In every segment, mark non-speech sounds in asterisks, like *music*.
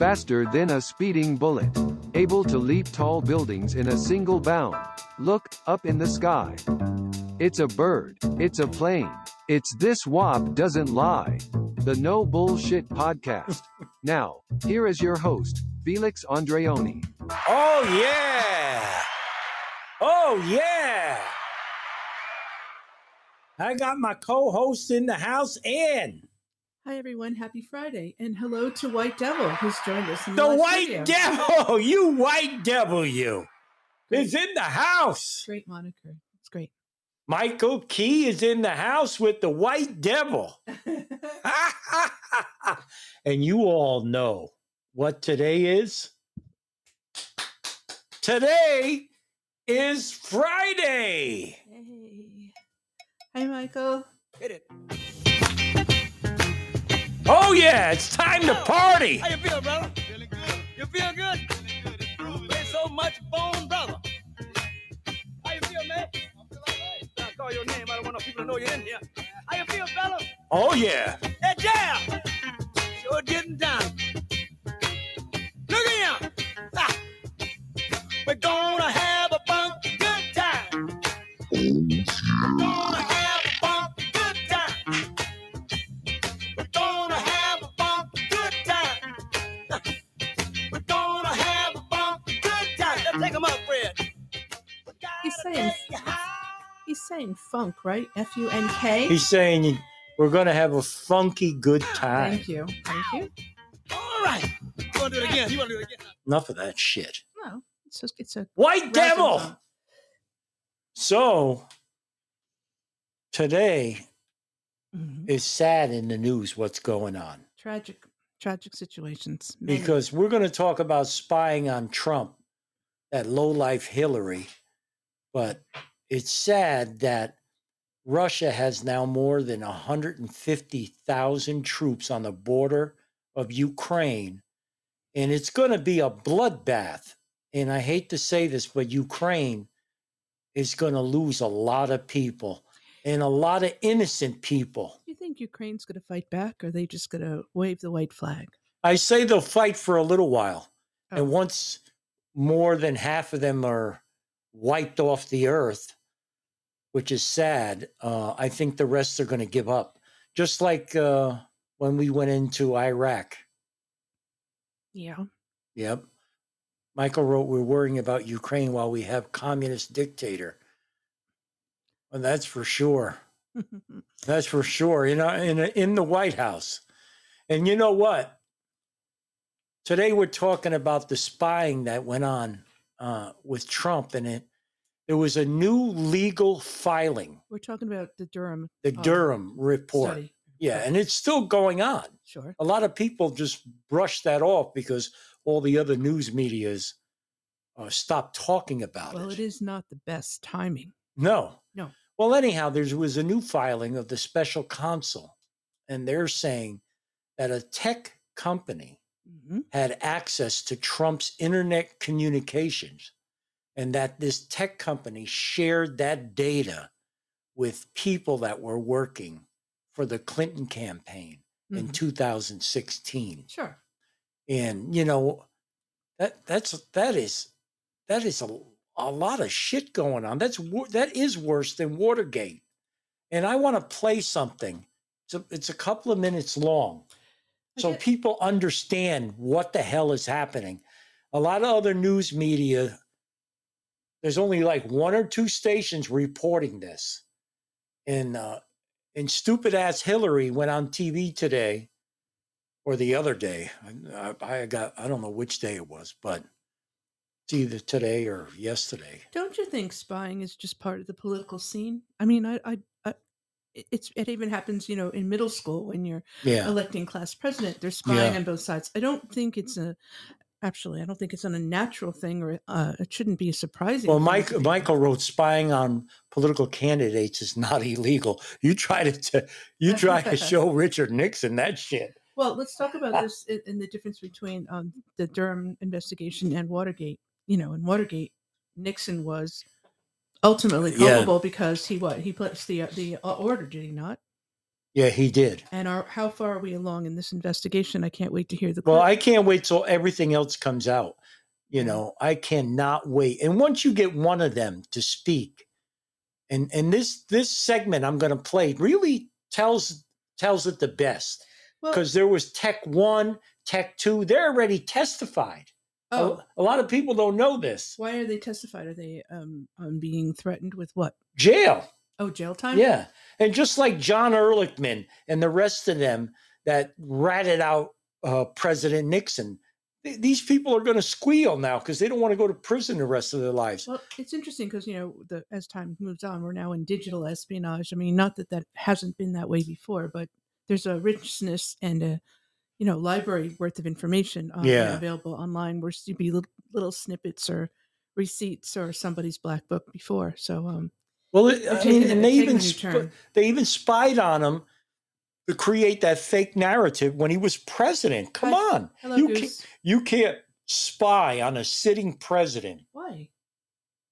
faster than a speeding bullet, able to leap tall buildings in a single bound. Look, up in the sky. It's a bird, it's a plane, it's this WAP doesn't lie. The No Bullshit Podcast. *laughs* now, here is your host, Felix Andreoni. Oh, yeah. Oh, yeah. I got my co host in the house, Ann. Hi everyone, happy Friday, and hello to White Devil who's joined us. In The live white studio. devil, you white devil, you, is in the house. Great moniker. It's great. Michael Key is in the house with the white devil. *laughs* *laughs* and you all know what today is? Today is Friday. hey. Hi Michael. Hit it. Oh, yeah, it's time to party. How you feel, brother? Feeling good. You feel good? There's so much bone, brother. How you feel, man? I'm feeling alright. I call your name. I don't want no people to know you're in here. How you feel, fella? Oh, yeah. Hey, jam! Sure getting down. Look at him. Ah. We're gonna have a funky good time. We're gonna saying funk, right? F U N K. He's saying we're going to have a funky good time. Thank you. Thank you. All right. You wanna do it again? You wanna do it again? Enough of that shit. No, it's just it's a White devil. song. So today Mhm. is sad in the news what's going on Tragic, tragic situations. Many. because we're going to talk about spying on Trump, that low life Hillary. But it's sad that Russia has now more than 150,000 troops on the border of Ukraine. And it's going to be a bloodbath. And I hate to say this, but Ukraine is going to lose a lot of people and a lot of innocent people. Do you think Ukraine's going to fight back, or are they just going to wave the white flag? I say they'll fight for a little while. Oh. And once more than half of them are wiped off the earth, which is sad, uh, I think the rest are going to give up. Just like uh, when we went into Iraq. Yeah. Yep. Michael wrote, We're worrying about Ukraine while we have communist dictator. Well, that's for sure. *laughs* That's for sure. You know, in in the White House, and you know what? Today we're talking about the spying that went on uh, with Trump, and it there was a new legal filing, We're talking about the Durham the Oh, Durham report. study. Yeah, and it's still going on. Sure. A lot of people just brush that off because all the other news media's uh, stopped talking about Well, it. Well, it is not the best timing. No. No. Well, anyhow, there was a new filing of the special counsel, and they're saying that a tech company hmm had access to Trump's internet communications, and that this tech company shared that data with people that were working for the Clinton campaign in Mhm. 2016 Sure. and you know that that's that is that is a, a lot of shit going on. That's that is worse than watergate. And i want to play something. It's a, it's a couple of minutes long. So people understand what the hell is happening. A lot of other news media there's only like one or two stations reporting this and uh and stupid ass hillary went on tv today or the other day. I, I got I don't know which day it was, but it's either today or yesterday. Don't you think spying is just part of the political scene? I mean, I, I, I it's it even happens, you know, in middle school when you're Yeah, electing class president. They're spying Yeah. on both sides. I don't think it's a actually. I don't think it's an unnatural thing, or uh, it shouldn't be a surprising. Well, Mike. Michael wrote spying on political candidates is not *laughs* illegal. You try to t- you try to *laughs* show Richard Nixon that shit. Well, let's talk about *laughs* this in, in the difference between um, the Durham investigation and Watergate. You know, in Watergate, Nixon was ultimately Yeah. culpable because he what he placed the uh, the uh, order, did he not? Yeah, he did. And how far are we along in this investigation? I can't wait to hear the. Well. I can't wait till everything else comes out. You know, I cannot wait. And once you get one of them to speak, and and this this segment I'm going to play really tells tells it the best well, because there was Tech One, Tech Two. They're already testified. A- oh, A, lot of people don't know this. why are they testified? Are they um, um being threatened with what? Jail. Oh, jail time. Yeah. And just like John Ehrlichman and the rest of them that ratted out uh, President Nixon, th- these people are going to squeal now because they don't want to go to prison the rest of their lives. Well, it's interesting because you know, the as time moves on, we're now in digital espionage. I mean, not that that hasn't been that way before, but there's a richness and a you know library worth of information uh, Yeah. available online where you be little, little snippets or receipts or somebody's black book before. So, um, Well, it, I mean, and they even sp- they even spied on him to create that fake narrative when he was president. Come Hi. on, hello, you can't, Goose. you can't spy on a sitting president. Why?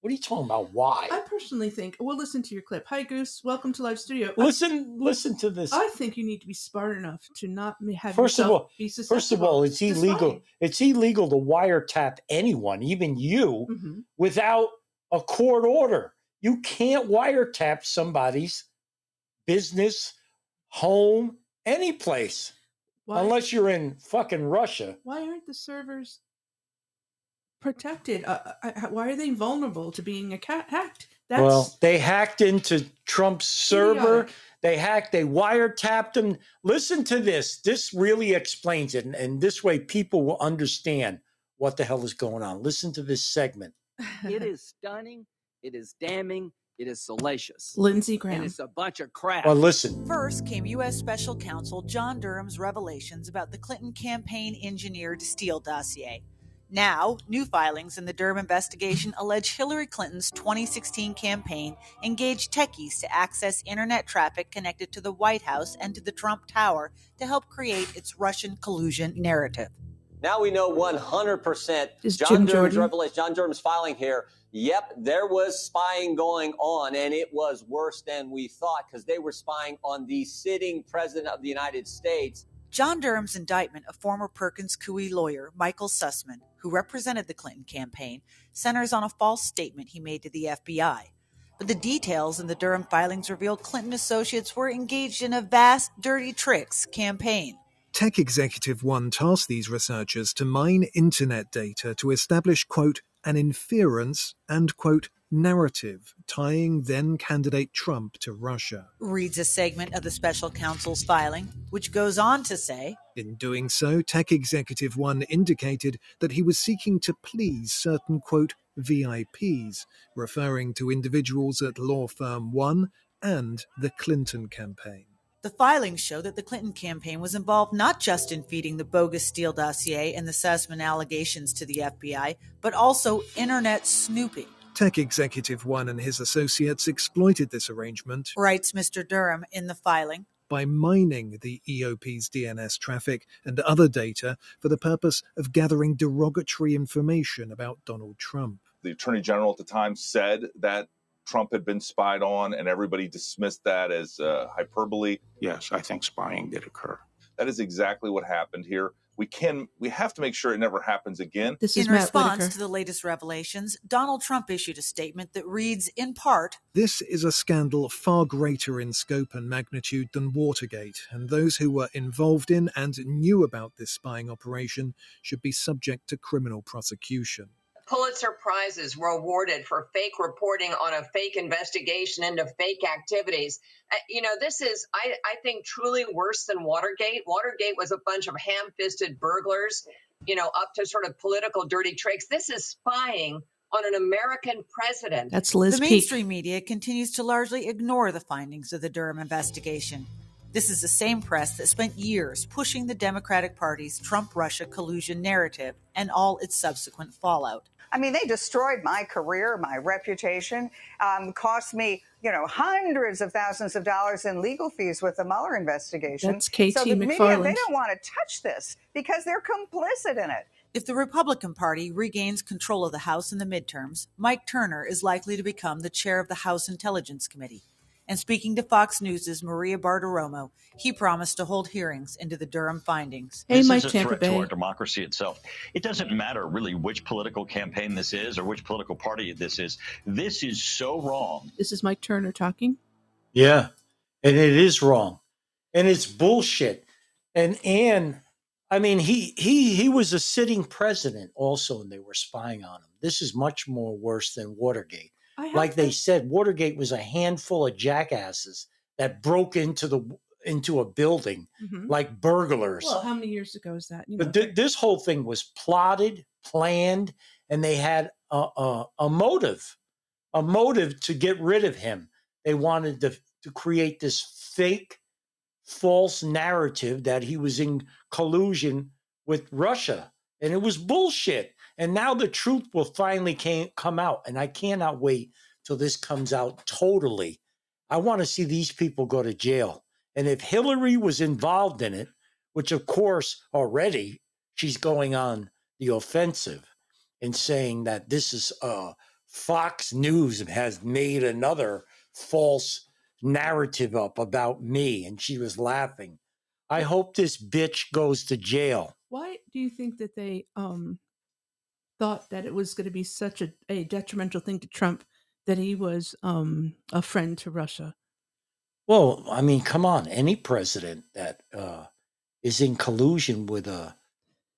What are you talking about? Why? I personally think we'll listen to your clip. Hi, Goose. Welcome to Live Studio. I- listen, listen to this. I think you need to be smart enough to not have First of all- be First of all, it's illegal. spying. It's illegal to wiretap anyone, even you, Mhm. without a court order. You can't wiretap somebody's business, home, any place, Why, unless you're in fucking Russia. why aren't the servers protected? Uh, uh, uh, why are they vulnerable to being a cat hacked? That's well, they hacked into Trump's server. idiotic. They hacked, they wiretapped him. Listen to this. This really explains it. And, and this way people will understand what the hell is going on. Listen to this segment. It is stunning. It is damning. It is salacious. Lindsey Graham. And it's a bunch of crap. Well, listen. First came U.S. Special Counsel John Durham's revelations about the Clinton campaign engineered Steele dossier. Now, new filings in the Durham investigation allege Hillary Clinton's 2016 campaign engaged techies to access internet traffic connected to the White House and to the Trump Tower to help create its Russian collusion narrative. Now we know 100% Is John Jim Durham's Jordan- revelation, John Durham's filing here. Yep, there was spying going on, and it was worse than we thought because they were spying on the sitting president of the United States. John Durham's indictment of former Perkins Coie lawyer Michael Sussmann, who represented the Clinton campaign, centers on a false statement he made to the FBI. But the details in the Durham filings reveal Clinton associates were engaged in a vast dirty tricks campaign. Tech Executive One tasked these researchers to mine internet data to establish, quote, an inference and, quote, narrative tying then candidate Trump to Russia. Reads a segment of the special counsel's filing, which goes on to say In doing so, Tech Executive One indicated that he was seeking to please certain, quote, VIPs, referring to individuals at law firm One and the Clinton campaign. The filings show that the Clinton campaign was involved not just in feeding the bogus Steele dossier and the Sussmann allegations to the FBI, but also internet snooping, Tech Executive One and his associates exploited this arrangement writes Mr. Durham in the filing. by mining the EOP's DNS traffic and other data for the purpose of gathering derogatory information about Donald Trump. the attorney general at the time said that Trump had been spied on, and everybody dismissed that as uh, hyperbole. Yes, I think spying did occur. That is exactly what happened here. We can, we have to make sure it never happens again. This is In Matt response Whitaker. to the latest revelations, Donald Trump issued a statement that reads in part This is a scandal far greater in scope and magnitude than Watergate, and those who were involved in and knew about this spying operation should be subject to criminal prosecution. Pulitzer Prizes were awarded for fake reporting on a fake investigation into fake activities. Uh, you know, this is, I, I think, truly worse than Watergate. Watergate was a bunch of ham fisted burglars, you know, up to sort of political dirty tricks. This is spying on an American president. That's Liz the Peek. mainstream media continues to largely ignore the findings of the Durham investigation. This is the same press that spent years pushing the Democratic Party's Trump Russia collusion narrative and all its subsequent fallout. I mean, they destroyed my career, my reputation, um, cost me, you know, hundreds of thousands of dollars in legal fees with the Mueller investigation. That's KT so the media, they don't want to touch this because they're complicit in it. If the Republican Party regains control of the House in the midterms, Mike Turner is likely to become the chair of the House Intelligence Committee. And speaking to Fox News' Maria Bartiromo, he promised to hold hearings into the Durham findings. Hey, this Mike, is a Tampa threat to our democracy itself. It doesn't matter really which political campaign this is or which political party this is. This is so wrong. This is Mike Turner talking. Yeah. And it is wrong. And it's bullshit. And and I mean he he he was a sitting president also and they were spying on him. This is much more worse than Watergate. Like they said Watergate was a handful of jackasses that broke into the into a building Mhm. like burglars. Well, how many years ago is that? You know, But th- this whole thing was plotted, planned, and they had a, a, a motive, a motive to get rid of him. They wanted to, to create this fake, false narrative that he was in collusion with Russia. And it was bullshit. And now the truth will finally come out. And I cannot wait till this comes out totally. I want to see these people go to jail. And if Hillary was involved in it, which of course already she's going on the offensive and saying that this is uh Fox News has made another false narrative up about me and she was laughing. I hope this bitch goes to jail. why do you think that they um thought that it was going to be such a, a detrimental thing to Trump that he was um a friend to Russia? Well, I mean, come on, any president that uh is in collusion with a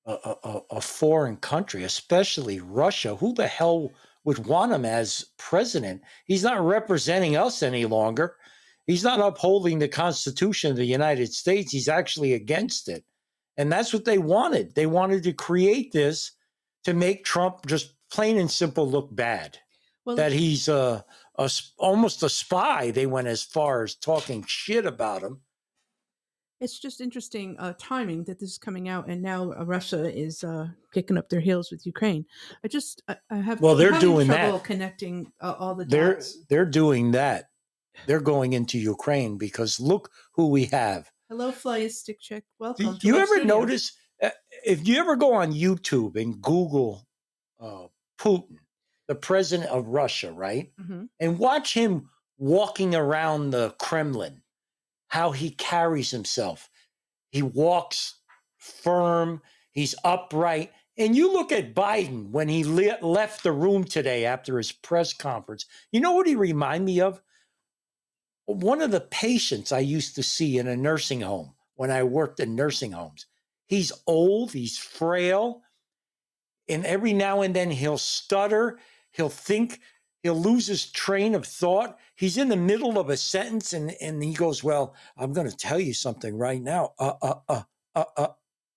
a, a, a- a foreign country, especially Russia, who the hell would want him as president? He's not representing us any longer. He's not upholding the Constitution of the United States. He's actually against it. And that's what they wanted. They wanted to create this to make Trump just plain and simple look bad. Well, that he's a, a s- almost a spy. They went as far as talking shit about him. it's just interesting uh, timing that this is coming out, and now uh, Russia is uh, kicking up their heels with Ukraine. I just I, I have Well, they're doing trouble that. connecting uh, all the They're dots. they're doing that. They're going into Ukraine because look who we have. Hello, Fly Stick Chick. Do Welcome. to you ever Studio. notice if you ever go on YouTube and Google uh, Putin, the president of Russia, right, Mhm. and watch him walking around the Kremlin, how he carries himself. He walks firm. He's upright. And you look at Biden when he le- left the room today after his press conference. You know what he remind me of? One of the patients I used to see in a nursing home when I worked in nursing homes. He's old, he's frail, and every now and then he'll stutter, he'll think, he'll lose his train of thought. He's in the middle of a sentence and, and he goes, Well, I'm going to tell you something right now. Uh, uh, uh, uh, uh,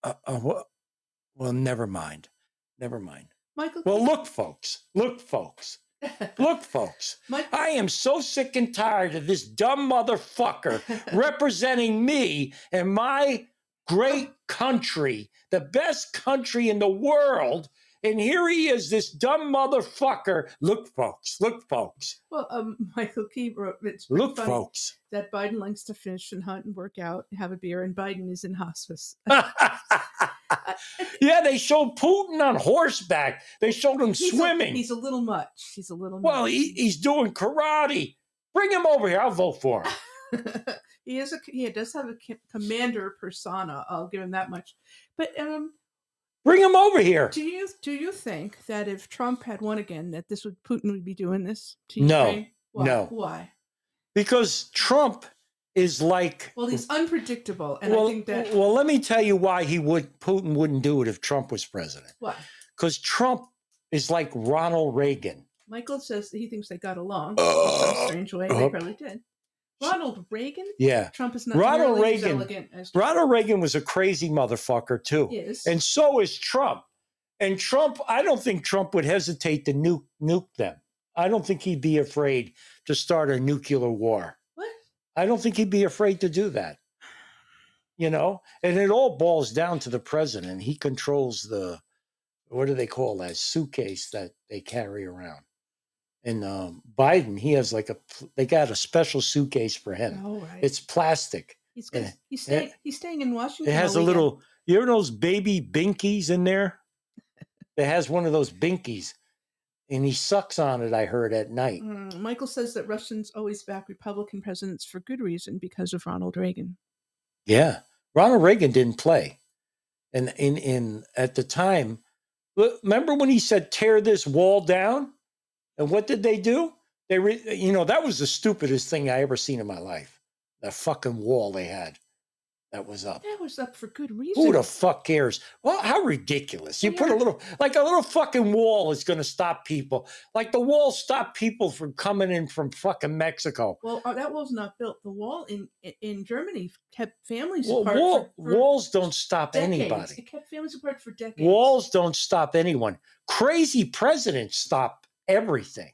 uh, uh, wha- well, never mind. Never mind. Michael? Well, look, folks, look, folks, *laughs* look, folks. Mike- I am so sick and tired of this dumb motherfucker *laughs* representing me and my great country, the best country in the world. And here he is, this dumb motherfucker. Look, folks, look, folks, Well, um, *laughs* Michael Key wrote it's look, folks. that Biden likes to fish and hunt and work out, and have a beer, and Biden is in hospice. *laughs* *laughs* yeah, they showed Putin on horseback. They showed him He's a- swimming. he's a little much. He's a little well, much. he, he's doing karate. Bring him over here. I'll vote for him. *laughs* he is a he does have a commander persona. I'll give him that much. But um, Bring him over here. do you do you think that if Trump had won again, that this would Putin would be doing this to No, Why? no. Why? Because Trump is like Well, he's unpredictable, and well, I think that well, let me tell you why he would Putin wouldn't do it if Trump was president. why Because Trump is like Ronald Reagan. Michael says that he thinks they got along *clears throat* in some strange way. They uh, probably did. Ronald Reagan. Yeah. Trump is not Ronald nearly as Reagan. elegant as Ronald Reagan was a crazy motherfucker too. Yes. And so is Trump. And Trump, I don't think Trump would hesitate to nuke nuke them. I don't think he'd be afraid to start a nuclear war. What? I don't think he'd be afraid to do that. You know, and it all boils down to the president. He controls the what do they call that suitcase that they carry around. And um, Biden, he has like a they got a special suitcase for him. Oh, right. It's plastic. He's good. Yeah. He's staying. He's staying in Washington. It has a little, you ever those baby binkies in there? *laughs* It has one of those binkies. and he sucks on it. I heard at night. Mm, Michael says that Russians always back Republican presidents for good reason because of Ronald Reagan. Yeah, Ronald Reagan didn't play, and in in at the time, remember when he said tear this wall down, and what did they do? They, re, you know, that was the stupidest thing I ever seen in my life. That fucking wall they had, that was up. That was up for good reason. Who the fuck cares? Well, how ridiculous! You put a little, like a little fucking wall is going to stop people. Like the wall stopped people from coming in from fucking Mexico. Well, uh, that wall's not built. The wall in in- in Germany kept families Well, apart. wall, for, for walls don't stop decades. anybody. It kept families apart for decades. Walls don't stop anyone. Crazy presidents stop everything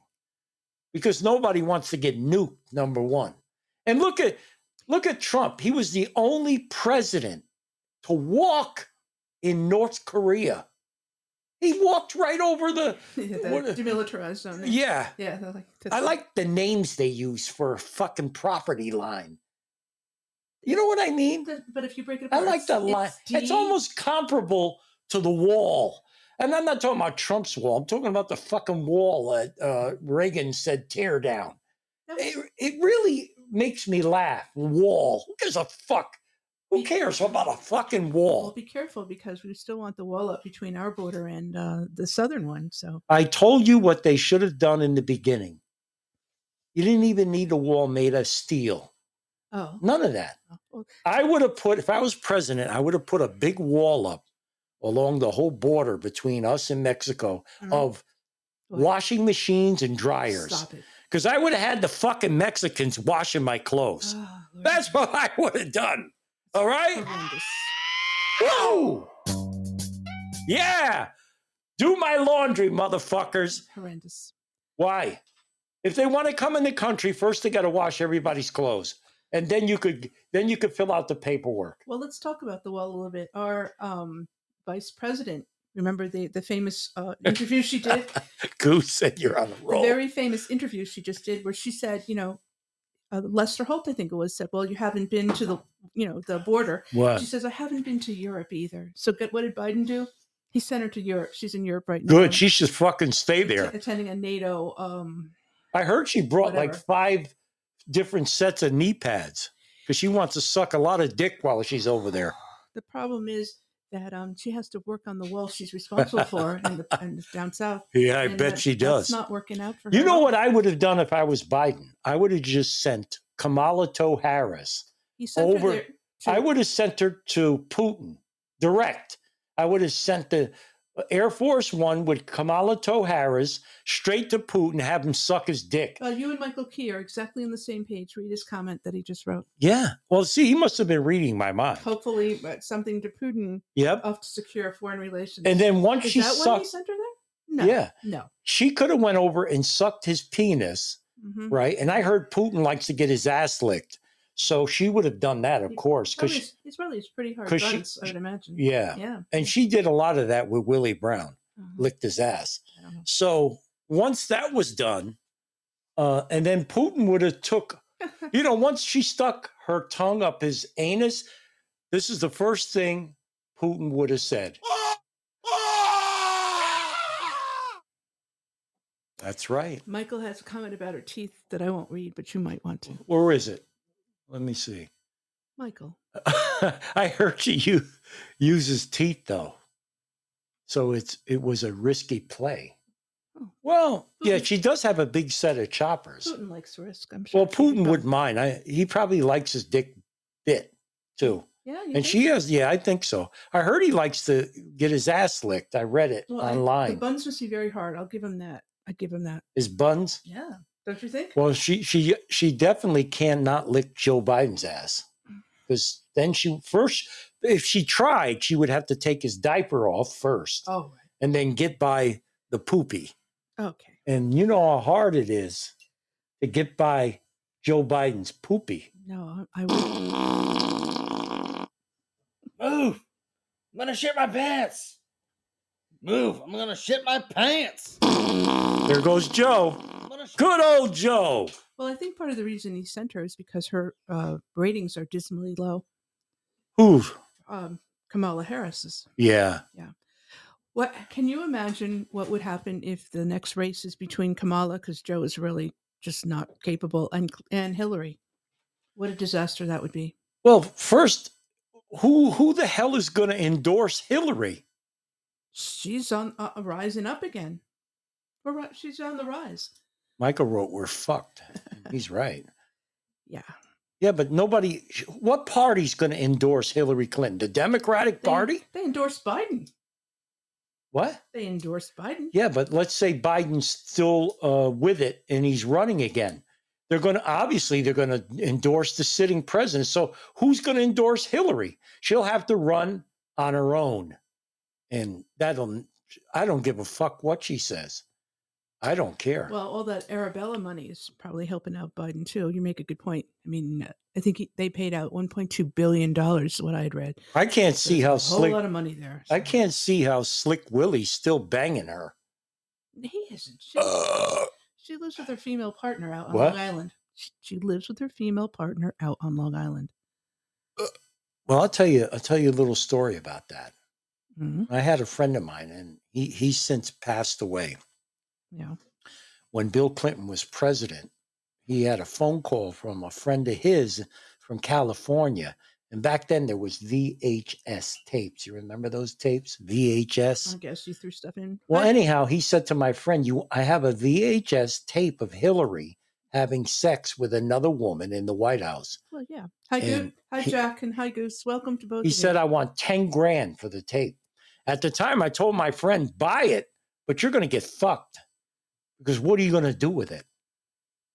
because nobody wants to get nuked. Number one, and look at look at Trump. He was the only president to walk in North Korea. He walked right over the. *laughs* Yeah, the what- demilitarized zone. Yeah. yeah. Like, I like the names they use for a fucking property line. You know what I mean? But if you break it I like the it's- line. It's almost comparable to the wall. And I'm not talking about Trump's wall. I'm talking about the fucking wall that uh, Reagan said tear down. It, it really makes me laugh. Wall. Who gives a fuck? Who cares about a fucking wall? Well, be careful because we still want the wall up between our border and uh, the southern one. So I told you what they should have done in the beginning. You didn't even need a wall made of steel. Oh. None of that. well, I would have put, if I was president, I would have put a big wall up along the whole border between us and Mexico Mhm. of washing machines and dryers. Because I would have had the fucking Mexicans washing my clothes. Ah, That's what I would have done. All right? Whoa! Yeah! Do my laundry, motherfuckers. horrendous. Why? If they want to come in the country, first they got to wash everybody's clothes. And then you could then you could fill out the paperwork. Well, let's talk about the wall a little bit. Our um, vice president, remember the the famous uh, interview she did, *laughs* Goose said you're on a the roll. very famous interview she just did, where she said, you know, uh, Lester Holt, I think it was, said, "Well, you haven't been to the, you know, the border." What? She says, "I haven't been to Europe either." So, get what did Biden do? He sent her to Europe. She's in Europe right now. Good. She should fucking stay there. attending a NATO. Um, I heard she brought like five different sets of knee pads because she wants to suck a lot of dick while she's over there. the problem is that um, she has to work on the wall *laughs* she's responsible for, and, the, and down south. Yeah, I and bet that- she That's does. not working out for You her. know what I would have done if I was Biden? I would have just sent Kamala To Harris He sent her over. there I would have sent her to Putin direct. I would have sent the Air Force One with Kamala Harris straight to Putin, have him suck his dick. You and Michael Key are exactly on the same page. Read his comment that he just wrote. Yeah. Well, see, he must have been reading my mind. Hopefully, uh, something to Putin Yep. of to secure foreign relations. And then once is she that why he sucked- sent her there? No. Yeah. No. She could have went over and sucked his penis, Mhm. right? And I heard Putin likes to get his ass licked. So she would have done that, of course, because it's it's pretty hard she- I would imagine. yeah. Yeah. And she did a lot of that with Willie Brown, Mhm. licked his ass. I don't know. So once that was done, uh, and then Putin would have took, *laughs* you know, once she stuck her tongue up his anus, this is the first thing Putin would have said. That's right. Michael has a comment about her teeth that I won't read, but you might want to. Where is it? Let me see. Michael. *laughs* I heard she u- uses teeth though, so it's it was a risky play. Oh. Well, yeah, she does have a big set of choppers. Putin likes risk, I'm sure. Well, Putin wouldn't mind. I he probably likes his dick bit too. Yeah, and she has. Yeah, I think so. I heard he likes to get his ass licked. I read it Well, I- online. the buns must be very hard. I'll give him that. I give him that. his buns. Yeah. Don't you think? Well, she she she definitely cannot lick Joe Biden's ass because then she first if she tried, she would have to take his diaper off first Oh, and then get by the poopy. okay. And you know how hard it is to get by Joe Biden's poopy. No, I would. Move. I'm gonna shit my pants. Move. I'm gonna shit my pants. There goes Joe. Good old Joe. Well, I think part of the reason he sent her is because her uh, ratings are dismally low. Who? Um, Kamala Harris's. Yeah. Yeah. What can you imagine what would happen if the next race is between Kamala because Joe is really just not capable and and Hillary? What a disaster that would be. Well, first, who who the hell is going to endorse Hillary? She's on uh, rising up again. We're She's on the rise. Michael wrote, "We're fucked." He's right. Yeah. Yeah, but nobody. What party's going to endorse Hillary Clinton? The Democratic They, Party? They endorsed Biden. What? They endorsed Biden. Yeah, but let's say Biden's still uh, with it and he's running again. They're going to obviously they're going to endorse the sitting president. So who's going to endorse Hillary? She'll have to run on her own, and that'll. I don't give a fuck what she says. I don't care. Well, all that Arabella money is probably helping out Biden too. You make a good point. I mean, uh, I think he, they paid out 1.2 billion dollars. What I had read. I can't So see how a whole slick. lot of money there. I can't see how slick Willie's still banging her. He isn't. She, Uh, she lives with her female partner out on What? Long Island. She, she lives with her female partner out on Long Island. Well, I'll tell you. I'll tell you a little story about that. Mhm. I had a friend of mine, and he he's since passed away. Yeah. When Bill Clinton was president, he had a phone call from a friend of his from California, and back then there was VHS tapes. You remember those tapes? VHS. I guess you threw stuff in. Well, anyhow, he said to my friend, "You, I have a VHS tape of Hillary having sex with another woman in the White House." Well, yeah. Hi, Goose. Hi, Jack, and hi, Goose. Welcome to both. He of said, you. "I want ten grand for the tape." At the time, I told my friend, "Buy it, but you're going to get fucked because what are you going to do with it?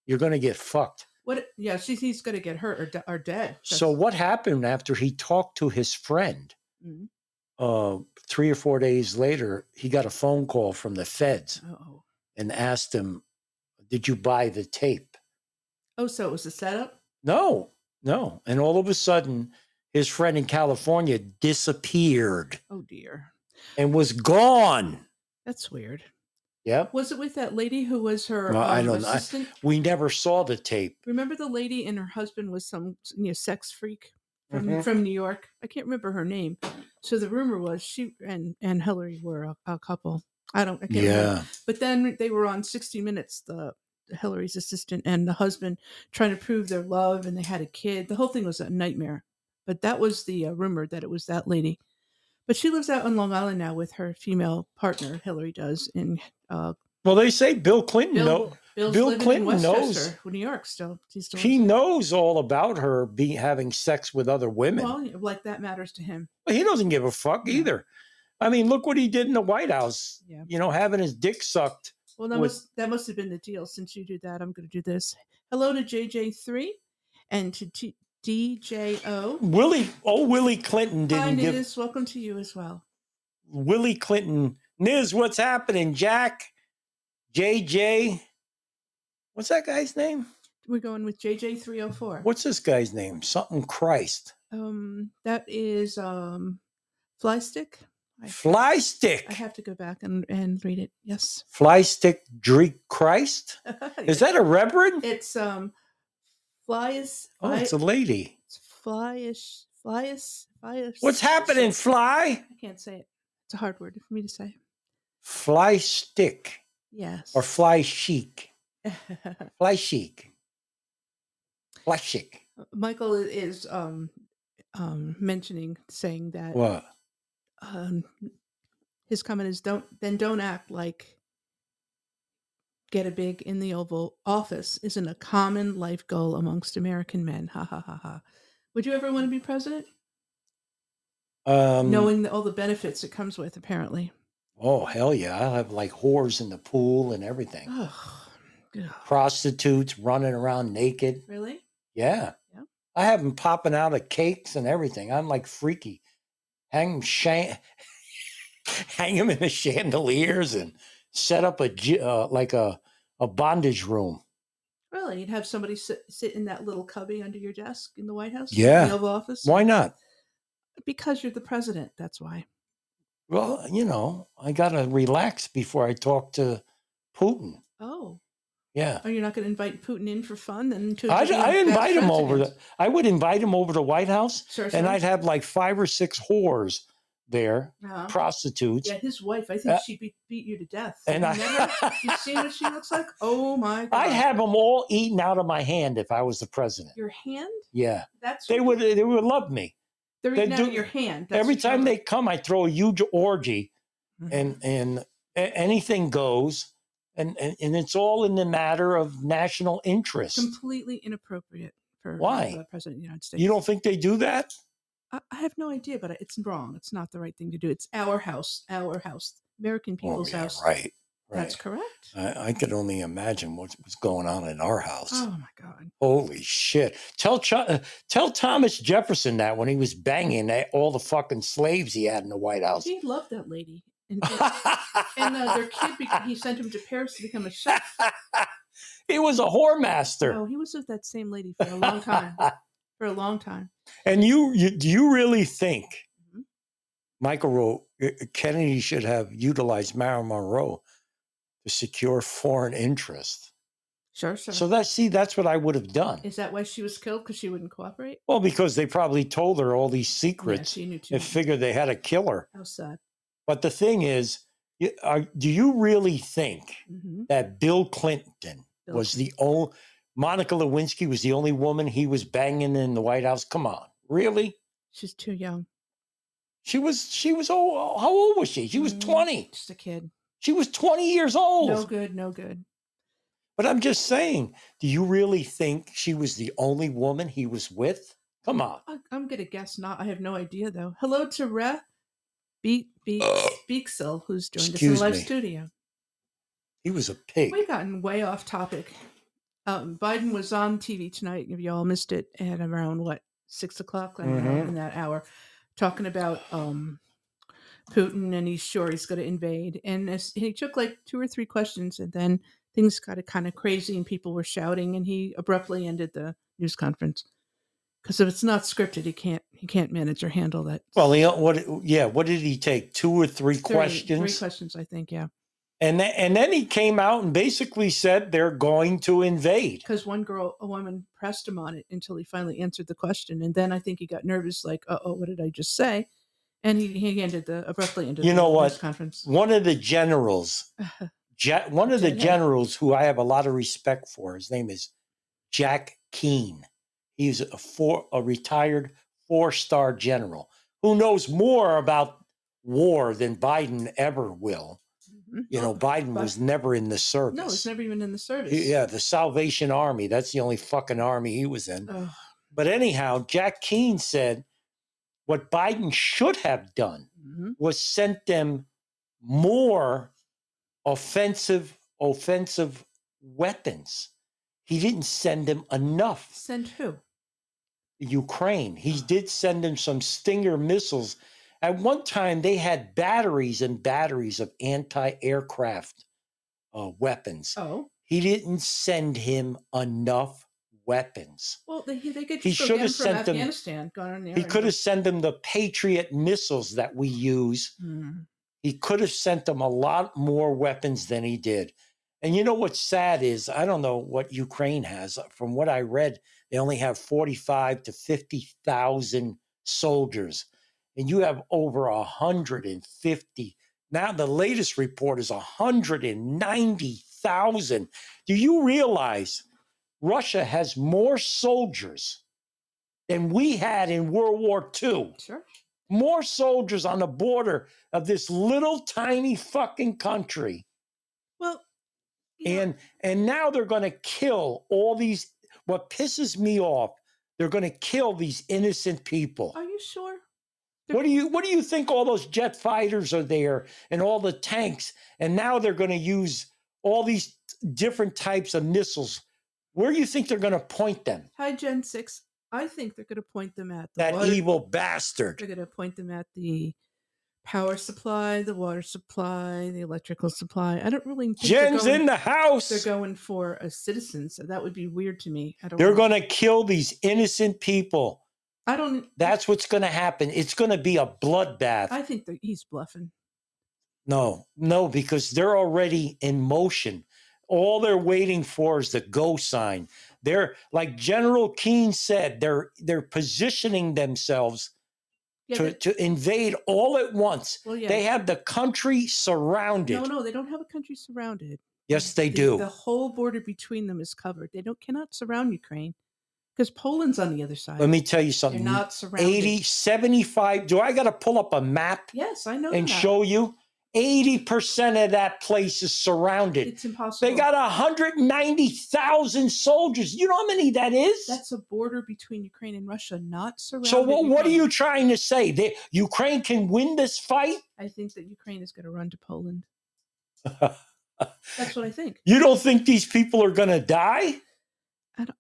You're going to get fucked." What? Yeah, she, he's going to get hurt or, de- or dead. So what happened after he talked to his friend? Mhm. Uh, three or four days later, he got a phone call from the feds Oh. and asked him, "Did you buy the tape?" Oh, so it was a setup. No, no. And all of a sudden, his friend in California disappeared Oh dear, and was gone. that's weird. Yep. Was it with that lady who was her Well, I um, don't know. I- assistant? we never saw the tape. Remember the lady and her husband was some you know sex freak from Mhm. from New York. I can't remember her name. So the rumor was she and and Hillary were a, a couple. I don't. I can't Yeah. remember. But then they were on 60 Minutes. The Hillary's assistant and the husband trying to prove their love, and they had a kid. The whole thing was a nightmare. But that was the uh, rumor that it was that lady. But she lives out on Long Island now with her female partner. Hillary does in uh, Well, they say Bill Clinton Bill. know. Bill's Bill Clinton in knows. New York. Still, he's still. He knows all about her be having sex with other women. well, like that matters to him. But he doesn't give a fuck either. I mean, look what he did in the White House. Yeah. You know, having his dick sucked. Well, that with- must that must have been the deal. Since you do that, I'm going to do this. Hello to JJ3 and to T- DJO. Willie, oh, Willie Clinton Hi, didn't give Niz. Welcome to you as well. Willie Clinton. Niz, what's happening? Jack, JJ. What's that guy's name? We're going with JJ304. What's this guy's name? Something Christ. Um, that is um, Fly Stick. I, Fly stick. I have to go back and, and read it. Yes. Fly stick Dreek Christ? *laughs* Is that a reverend? It's um, Flyis. Oh, it's a lady. It's Flyish. Flyis. Flyis. What's happening, Fly? I can't say it. It's a hard word for me to say. Fly stick Yes. or *laughs* fly chic. Fly chic. Fly chic. Michael is um, um, mentioning, saying that What? um, his comment is don't then don't act like get a big in the Oval Office isn't a common life goal amongst American men. Ha ha ha ha. Would you ever want to be president? Um, Knowing the, all the benefits it comes with, apparently. Oh, hell yeah. I'll have like whores in the pool and everything. Oh, Prostitutes running around naked. really? Yeah. Yeah. I have them popping out of cakes and everything. I'm like freaky. Hang them, shan- *laughs* hang 'em in the chandeliers and set up a uh, like a, a bondage room. Really? You'd have somebody sit, sit in that little cubby under your desk in the White House? in Yeah. The Oval Office? Why not? Because you're the president. That's why. Well, you know, I got to relax before I talk to Putin. Oh. Yeah. Oh, you're not going to invite Putin in for fun? Then to I'd, I invite him over. The, I would invite him over to White House, Sure, and sure. I'd have like five or six whores there, Uh-huh. prostitutes. Yeah, his wife. I think Uh, she beat, beat you to death. and you I- never, *laughs* you seen what she looks like? Oh my god! I'd have them all eaten out of my hand if I was the president. your hand. Yeah, That's they would. They would love me. They're they eating out of your hand. That's Every time they come, I throw a huge orgy, Mhm. and and anything goes, and, and and it's all in the matter of national interest. completely inappropriate for Why? the president of the United States. You don't think they do that? I, I have no idea, but it's wrong. It's not the right thing to do. It's our house, our house, American people's oh, yeah, house. right. That's correct. I, I could only imagine what was going on in our house. Oh my god! Holy shit! Tell Ch- uh, tell Thomas Jefferson that when he was banging all the fucking slaves he had in the White House. He loved that lady, and and, and, uh, their kid. *laughs* Be- he sent him to Paris to become a chef. *laughs* he was a whore master. Oh, he was with that same lady for a long time. *laughs* for a long time. And you, you do you really think Mhm. Michael wrote uh, Kennedy should have utilized Marilyn Monroe to secure foreign interest? Sure, sure. So that see, that's what I would have done. Is that why she was killed? Because she wouldn't cooperate? Well, because they probably told her all these Yeah, secrets she knew too. and figured they had a killer. How sad. But the thing is, are, do you really think hmm that Bill Clinton Bill was the only Monica Lewinsky was the only woman he was banging in the White House? Come on, really? She's too young. She was she was oh how old was she? She was Mm, 20. Just a kid. She was 20 years old. No good. No good. But I'm just saying, do you really think she was the only woman he was with? Come on. I, I'm gonna guess not. I have no idea though. Hello to Re Beak Beak Beaksel, who's joined us in the live me. studio. He was a pig. We've gotten way off topic. Um, Biden was on TV tonight. If you all missed it, at around what six o'clock I don't know, Mhm. in that hour, talking about um, Putin, and he's sure he's going to invade. And as, he took like two or three questions, and then things got kind of crazy, and people were shouting, and he abruptly ended the news conference because if it's not scripted, he can't he can't manage or handle that. Well, he, what yeah, what did he take? Two or three, Three- questions? Three questions, I think. Yeah. And then, and then he came out and basically said they're going to invade. because one girl, a woman, pressed him on it until he finally answered the question, and then I think he got nervous, like, "Uh oh, what did I just say?" And he he ended the abruptly ended. You the know what? Conference. One of the generals, *laughs* ja- one of the generals who I have a lot of respect for, his name is Jack Keane. He's a four, a retired four-star general who knows more about war than Biden ever will. Mhm. You know, Biden but- was never in the service. No, he's never even in the service. Yeah, the Salvation Army. That's the only fucking army he was in. But anyhow, Jack Keane said what Biden should have done Mhm. was sent them more offensive offensive weapons. He didn't send them enough. Send who? Ukraine. He did send them some Stinger missiles. At one time, they had batteries and batteries of anti-aircraft uh, weapons. Oh, He didn't send him enough weapons. well, they they could He should have sent them- Afghanistan. Gone there. He could have sent them the Patriot missiles that we use. Hmm. He could have sent them a lot more weapons than he did. And you know what's sad is I don't know what Ukraine has. From what I read, they only have 45 to 50,000 soldiers. And you have over 150. Now the latest report is 190,000. Do you realize Russia has more soldiers than we had in World War II? Sure. more soldiers on the border of this little tiny fucking country Well, and and now they're going to kill all these what pisses me off they're going to kill these innocent people are you sure? What do you what do you think all those jet fighters are there and all the tanks and now they're going to use all these different types of missiles where do you think they're going to point them Hi, Gen Six. I think they're going to point them at the that water- evil bastard They're going to point them at the power supply, the water supply, the electrical supply. I don't really think jen's going- in the house They're going for a citizen, so that would be weird to me. I don't. They're going to kill these innocent people. I don't. That's what's going to happen. It's going to be a bloodbath. I think that he's bluffing. no, no, because they're already in motion. All they're waiting for is the go sign. They're like General Keane said. They're they're positioning themselves Yeah, to, they- to invade all at once. Well, yeah. They have the country surrounded. No, no, they don't have a country surrounded. Yes, they The- do. The whole border between them is covered. They don't cannot surround Ukraine because Poland's on the other side. Let me tell you something. They're not surrounded. 80, 75. Do I got to pull up a map Yes, I know and that. show you? 80% of that place is surrounded. It's impossible. They got 190,000 soldiers. You know how many that is? That's a border between Ukraine and Russia, not surrounded. so what, what are you trying to say? That Ukraine can win this fight? I think that Ukraine is going to run to Poland. *laughs* That's what I think. You don't think these people are going to die?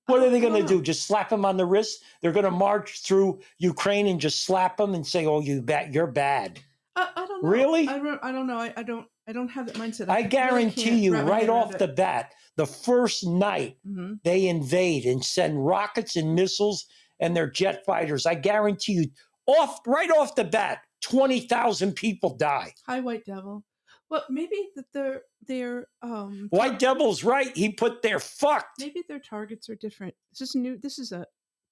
What are they going to do? Just slap them on the wrist? They're going to march through Ukraine and just slap them and say, "Oh, you bad, you're bad." I, I don't know. Really? I don't, I don't know. I, I don't. I don't have that mindset. I really guarantee can't you, right off the bat, the first night Mhm. they invade and send rockets and missiles and their jet fighters. I guarantee you, off right off the bat, twenty thousand people die. Hi, White Devil. Well, maybe that they're they're um White Devil's right. He put their fucked. maybe their targets are different. This is new. This is a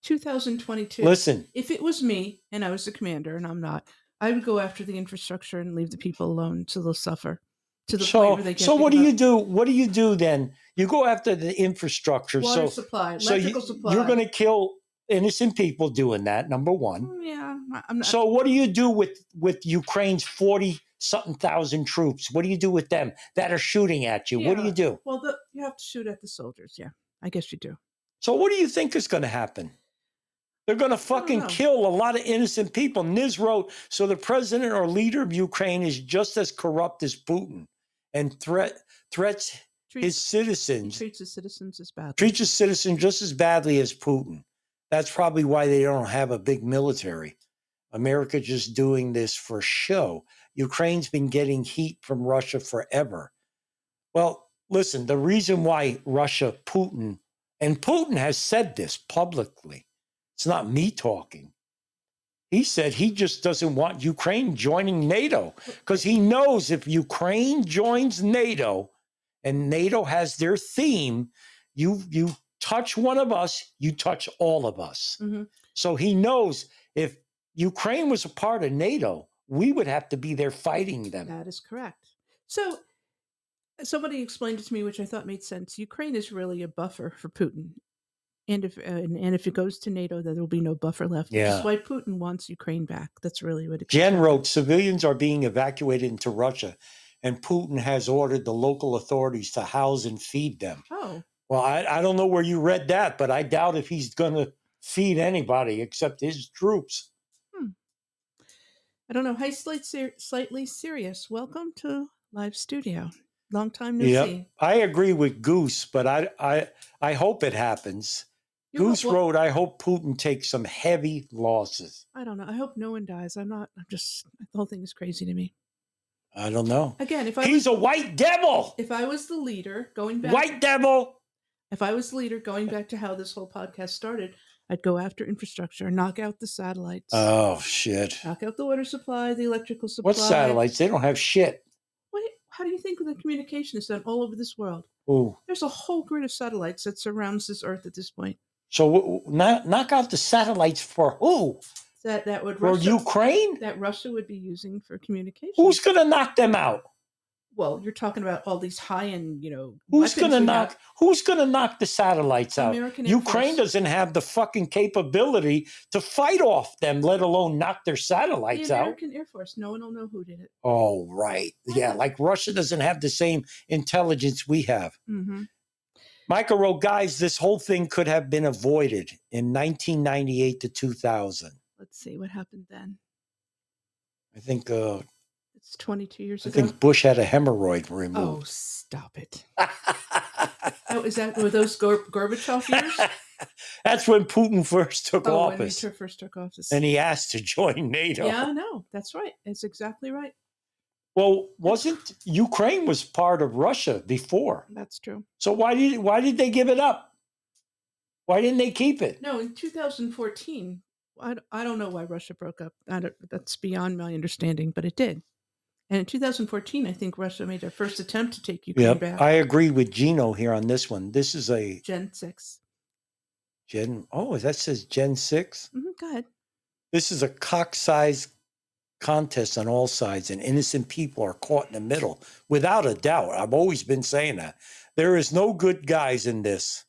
2022. Listen. if it was me and I was the commander, and I'm not, I would go after the infrastructure and leave the people alone so they'll suffer to the point So, where they get so what do beat you do? What do you do then? You go after the infrastructure. Water so, supply, so you, supply. You're going to kill innocent people doing that. Number one. Mm, Yeah, I'm not. So what do you do with with Ukraine's forty something thousand troops? What do you do with them that are shooting at you? What do you do? Well, the, you have to shoot at the soldiers. Yeah, I guess you do. So what do you think is going to happen? They're going to fucking kill a lot of innocent people. Niz wrote, so the president or leader of Ukraine is just as corrupt as Putin and threat threats his citizens Treats his citizens as bad. treats his citizens just as badly as Putin. That's probably why they don't have a big military. America just doing this for show. Ukraine's been getting heat from Russia forever. Well, listen, the reason why Russia, Putin, and Putin has said this publicly, it's not me talking. He said he just doesn't want Ukraine joining NATO because he knows if Ukraine joins NATO and NATO has their theme, you you touch one of us, you touch all of us. Mhm. So he knows if Ukraine was a part of NATO, we would have to be there fighting them. That is correct. So somebody explained it to me, which I thought made sense. Ukraine is really a buffer for Putin, and if uh, and, and if it goes to NATO, then there will be no buffer left. Yeah. That's why Putin wants Ukraine back. That's really what it. Jen wrote civilians are being evacuated into Russia, and Putin has ordered the local authorities to house and feed them. Oh, Well, I, I don't know where you read that, but I doubt if he's going to feed anybody except his troops. I don't know. Hi, slight, ser- slightly serious. Welcome to live studio. Long time no Yeah, see. I agree with Goose, but I I I hope it happens. You Goose wrote, "I hope Putin takes some heavy losses." I don't know. I hope no one dies. I'm not. I'm just. The whole thing is crazy to me. I don't know. Again, if I He's was, a white devil. if I was the leader going back, White devil. if I was the leader going back to how this whole podcast started, I'd go after infrastructure, knock out the satellites, Oh shit! knock out the water supply, the electrical supply. What satellites? They don't have shit. What, how do you think the communication is done all over this world? Ooh. There's a whole grid of satellites that surrounds this Earth at this point. So knock, knock out the satellites for who? That that would For Russia, Ukraine? that Russia would be using for communication. Who's going to knock them out? Well, you're talking about all these high end, you know. Who's going to knock? have. Who's going to knock the satellites out? American Ukraine Force. doesn't have the fucking capability to fight off them, let alone knock their satellites The out. American Air Force. No one will know who did it. Oh, right. Yeah, like Russia doesn't have the same intelligence we have. Mm-hmm. Michael wrote, guys, this whole thing could have been avoided in 1998 to 2000. Let's see what happened then. I think uh, It's 22 years I ago. I think Bush had a hemorrhoid removed. oh, stop it. *laughs* oh, is that were those Gor- Gorbachev years? *laughs* That's when Putin first took oh, when he office, first took office. and he asked to join *laughs* NATO. Yeah, no, that's right. That's exactly right. Well, wasn't Ukraine was part of Russia before? That's true. So why did why did they give it up? Why didn't they keep it? No, in 2014, I, I don't know why Russia broke up. I don't, that's beyond my understanding, but it did. And in 2014, I think Russia made their first attempt to take Ukraine Yep, back. I agree with Gino here on this one. This is a Gen 6. Gen. Oh, that says Gen six. hmm go ahead. This is a cock-sized contest on all sides, and innocent people are caught in the middle. Without a doubt, I've always been saying that. There is no good guys in this.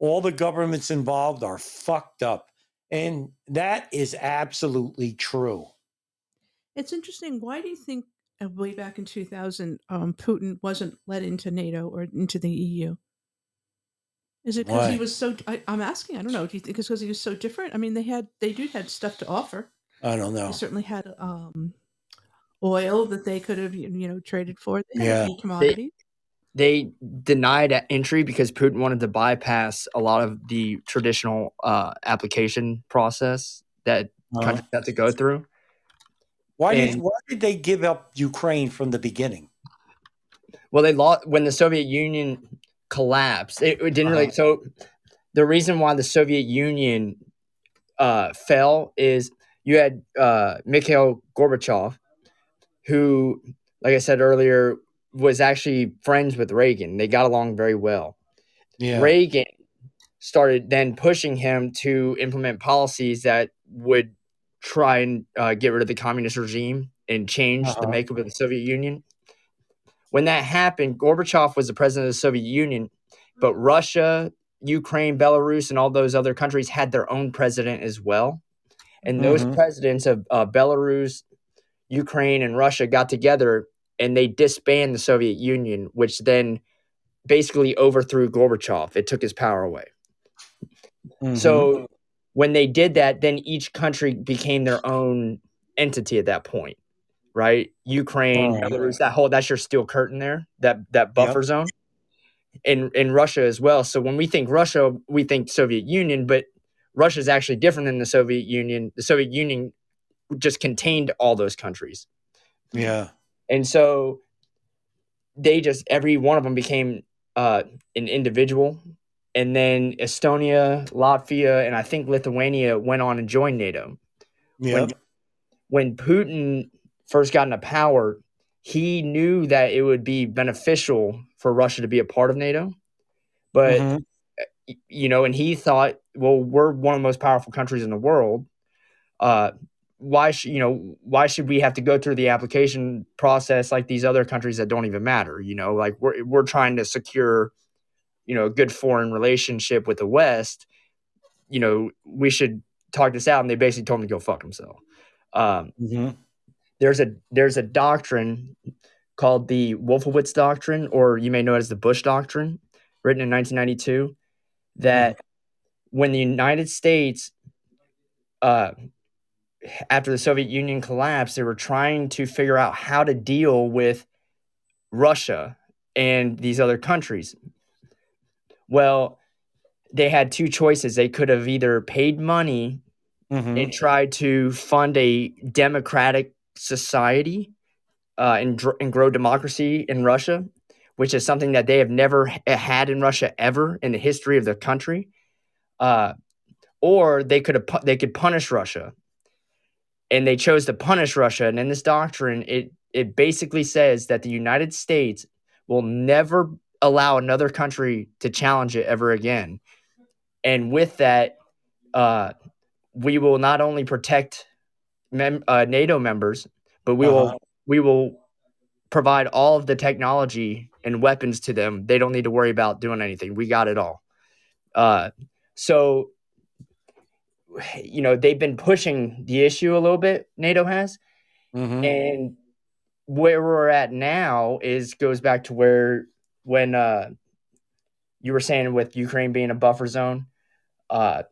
All the governments involved are fucked up, and that is absolutely true. It's interesting. Why do you think way back in 2000, um, Putin wasn't let into NATO or into the EU? Is it because he was so? I, I'm asking. I don't know. Do you think it's because he was so different? I mean, they had they do had stuff to offer. I don't know. They certainly had um, oil that they could have you know traded for. They Yeah. key commodities. They denied entry because Putin wanted to bypass a lot of the traditional uh, application process that Uh-huh. countries have to go through. Why did why did they give up Ukraine from the beginning? Well, they lost when the Soviet Union collapsed. It, it didn't really. Uh-huh. So the reason why the Soviet Union uh, fell is you had uh, Mikhail Gorbachev, who, like I said earlier, was actually friends with Reagan. They got along very well. Yeah. Reagan started then pushing him to implement policies that would try and uh, get rid of the communist regime and change the Uh-huh. makeup of the Soviet Union. When that happened, Gorbachev was the president of the Soviet Union, but Russia, Ukraine, Belarus, and all those other countries had their own president as well. And those Mhm. presidents of uh, Belarus, Ukraine, and Russia got together and they disbanded the Soviet Union, which then basically overthrew Gorbachev. It took his power away. Mm-hmm. So when they did that, then each country became their own entity at that point, right? Ukraine. Belarus, that whole that's your steel curtain there, that that buffer zone. In in Russia as well. So when we think Russia, we think Soviet Union, but Russia is actually different than the Soviet Union. The Soviet Union just contained all those countries. yeah. And so they just every one of them became uh, an individual. And then Estonia, Latvia, and I think Lithuania went on and joined NATO. Yeah. When, when Putin first got into power, he knew that it would be beneficial for Russia to be a part of NATO. But Mhm. you know, and he thought, well, we're one of the most powerful countries in the world. Uh, why should you know why should we have to go through the application process like these other countries that don't even matter? You know, like we're we're trying to secure, you know, a good foreign relationship with the West. You know, we should talk this out, and they basically told him to go fuck himself. Um, Mhm. there's a there's a doctrine called the Wolfowitz doctrine, or you may know it as the Bush doctrine, written in 1992, that when the United States, uh, after the Soviet Union collapsed, they were trying to figure out how to deal with Russia and these other countries. Well, they had two choices. They could have either paid money Mhm. and tried to fund a democratic society uh, and, dr- and grow democracy in Russia, which is something that they have never had in Russia ever in the history of the country. Uh, or they could have pu- they could punish Russia, and they chose to punish Russia. And in this doctrine, it it basically says that the United States will never allow another country to challenge it ever again. And with that, uh, we will not only protect mem- uh, NATO members, but we Uh-huh. will we will provide all of the technology and weapons to them. They don't need to worry about doing anything. We got it all. Uh, so, you know, they've been pushing the issue a little bit. NATO has, Mhm. and where we're at now is goes back to where when uh, you were saying with Ukraine being a buffer zone, uh,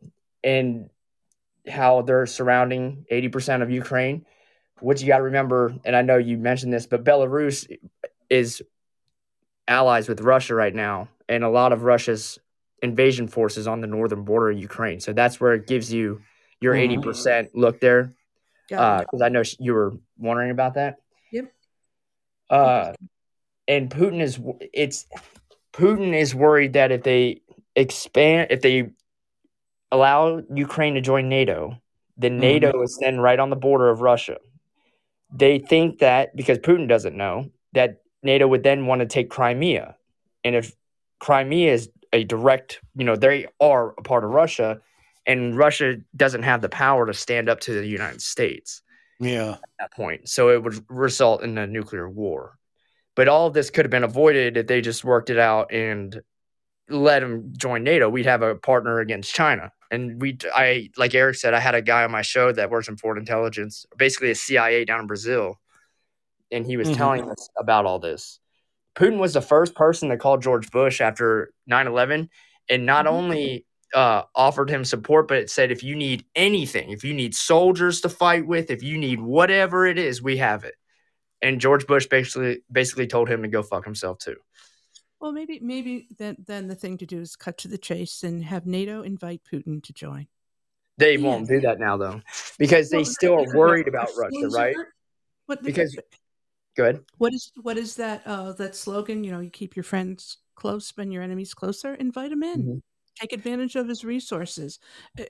and how they're surrounding 80% of Ukraine. What you got to remember, and I know you mentioned this, but Belarus is allies with Russia right now, and a lot of Russia's invasion forces on the northern border of Ukraine. So that's where it gives you your Mhm. 80% look there. Got it. Because I know you were wondering about that. Yep. Uh, and Putin is it's Putin is worried that if they expand, if they allow Ukraine to join NATO, then Mhm. NATO is then right on the border of Russia. They think that because Putin doesn't know that NATO would then want to take Crimea, and if Crimea is a direct, you know, they are a part of Russia, and Russia doesn't have the power to stand up to the United States Yeah. at that point. So it would result in a nuclear war. But all of this could have been avoided if they just worked it out and let them join NATO. We'd have a partner against China. And we, I, like Eric said, I had a guy on my show that works in foreign intelligence, basically a CIA down in Brazil, and he was Mhm. telling us about all this. Putin was the first person to call George Bush after 9 11 and not only uh, offered him support, but it said, if you need anything, if you need soldiers to fight with, if you need whatever it is, we have it. And George Bush basically basically told him to go fuck himself too. Well, maybe maybe then then the thing to do is cut to the chase and have NATO invite Putin to join. They won't do that now though, because they Well, still are worried about Russia, right? What Because go ahead. what is what is that uh, that slogan? You know, you keep your friends close, but your enemies closer. Invite them in. Mhm. Take advantage of his resources. Uh,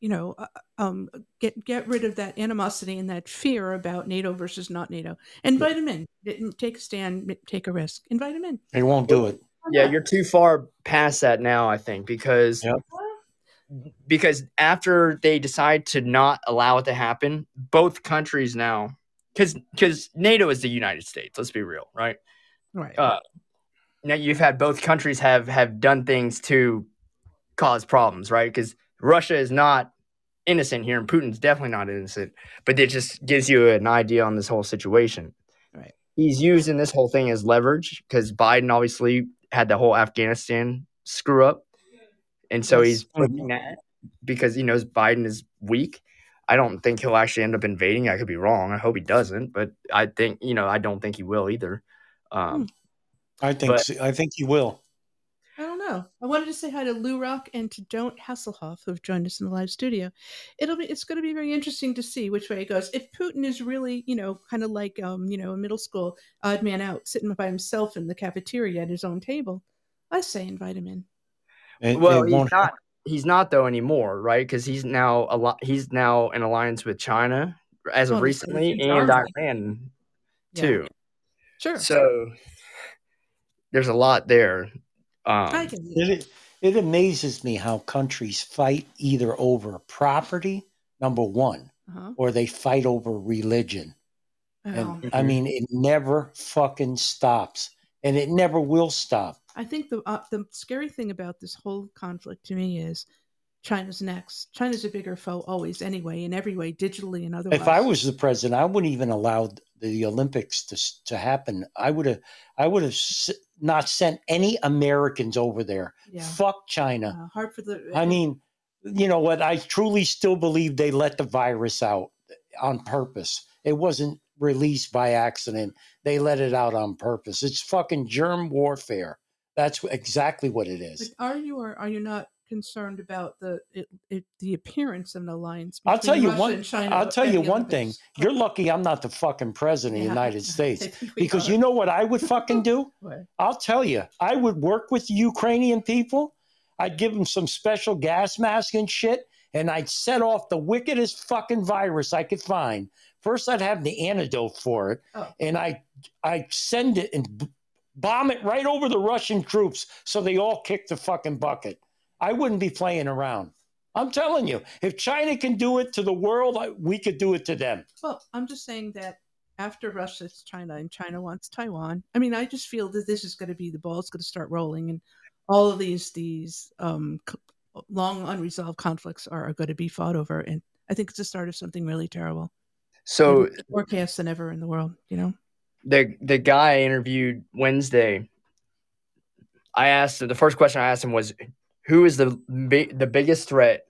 You know, uh, um, get get rid of that animosity and that fear about NATO versus not NATO. Invite him in. Take a stand. Take a risk. Invite him in. he won't do it. Yeah, you're too far past that now, I think, because because after they decide to not allow it to happen, both countries now because because NATO is the United States. Let's be real, right? Right. Uh, now you've had both countries have have done things to cause problems, right? Because Russia is not innocent here, and Putin's definitely not innocent. But it just gives you an idea on this whole situation. Right. He's using this whole thing as leverage because Biden obviously had the whole Afghanistan screw up, and so Yes. he's because he knows Biden is weak. I don't think he'll actually end up invading. I could be wrong. I hope he doesn't, but I think you know I don't think he will either. Um, I think But- I think he will. I know. I wanted to say hi to Lou Rock and to Don't Hasselhoff, who have joined us in the live studio. It'll be it's going to be very interesting to see which way it goes. If Putin is really, you know, kind of like um, you know, a middle school odd man out, sitting by himself in the cafeteria at his own table, I say invite him in. It- well, it he's won't- not. He's not though anymore, right? Because he's now a lot. He's now in alliance with China as of Well, he's- recently, he's and armed. Iran Yeah. too. Sure. So there's a lot there. Um, It, it amazes me how countries fight either over property, number one, Uh-huh. or they fight over religion. Oh. And I mean, it never fucking stops, and it never will stop. I think the uh, the scary thing about this whole conflict to me is China's next. China's a bigger foe always, anyway, in every way, digitally and otherwise. If I was the president, I wouldn't even allow the Olympics to to happen. I would have I would have not sent any Americans over there. Yeah. Fuck China. uh, hard for the. I mean, you know what? I truly still believe they let the virus out on purpose. It wasn't released by accident. They let it out on purpose. It's fucking germ warfare. That's exactly what it is. But are you or are you not concerned about the it, it, the appearance of an alliance? I'll tell you Russia one. China I'll tell you one thing. You're lucky I'm not the fucking president of the United *laughs* States I think we because are. you know what I would fucking do. *laughs* I'll tell you. I would work with the Ukrainian people. I'd give them some special gas mask and shit, and I'd set off the wickedest fucking virus I could find. First, I'd have the antidote for it, Oh. and I I send it and bomb it right over the Russian troops so they all kick the fucking bucket. I wouldn't be playing around. I'm telling you, if China can do it to the world, we could do it to them. Well, I'm just saying that after Russia, it's China, and China wants Taiwan. I mean, I just feel that this is going to be the ball's going to start rolling, and all of these these um, long unresolved conflicts are, are going to be fought over, and I think it's the start of something really terrible. so And more chaos than ever in the world. You know. the the guy I interviewed Wednesday, I asked the first question I asked him was, "Who is the the biggest threat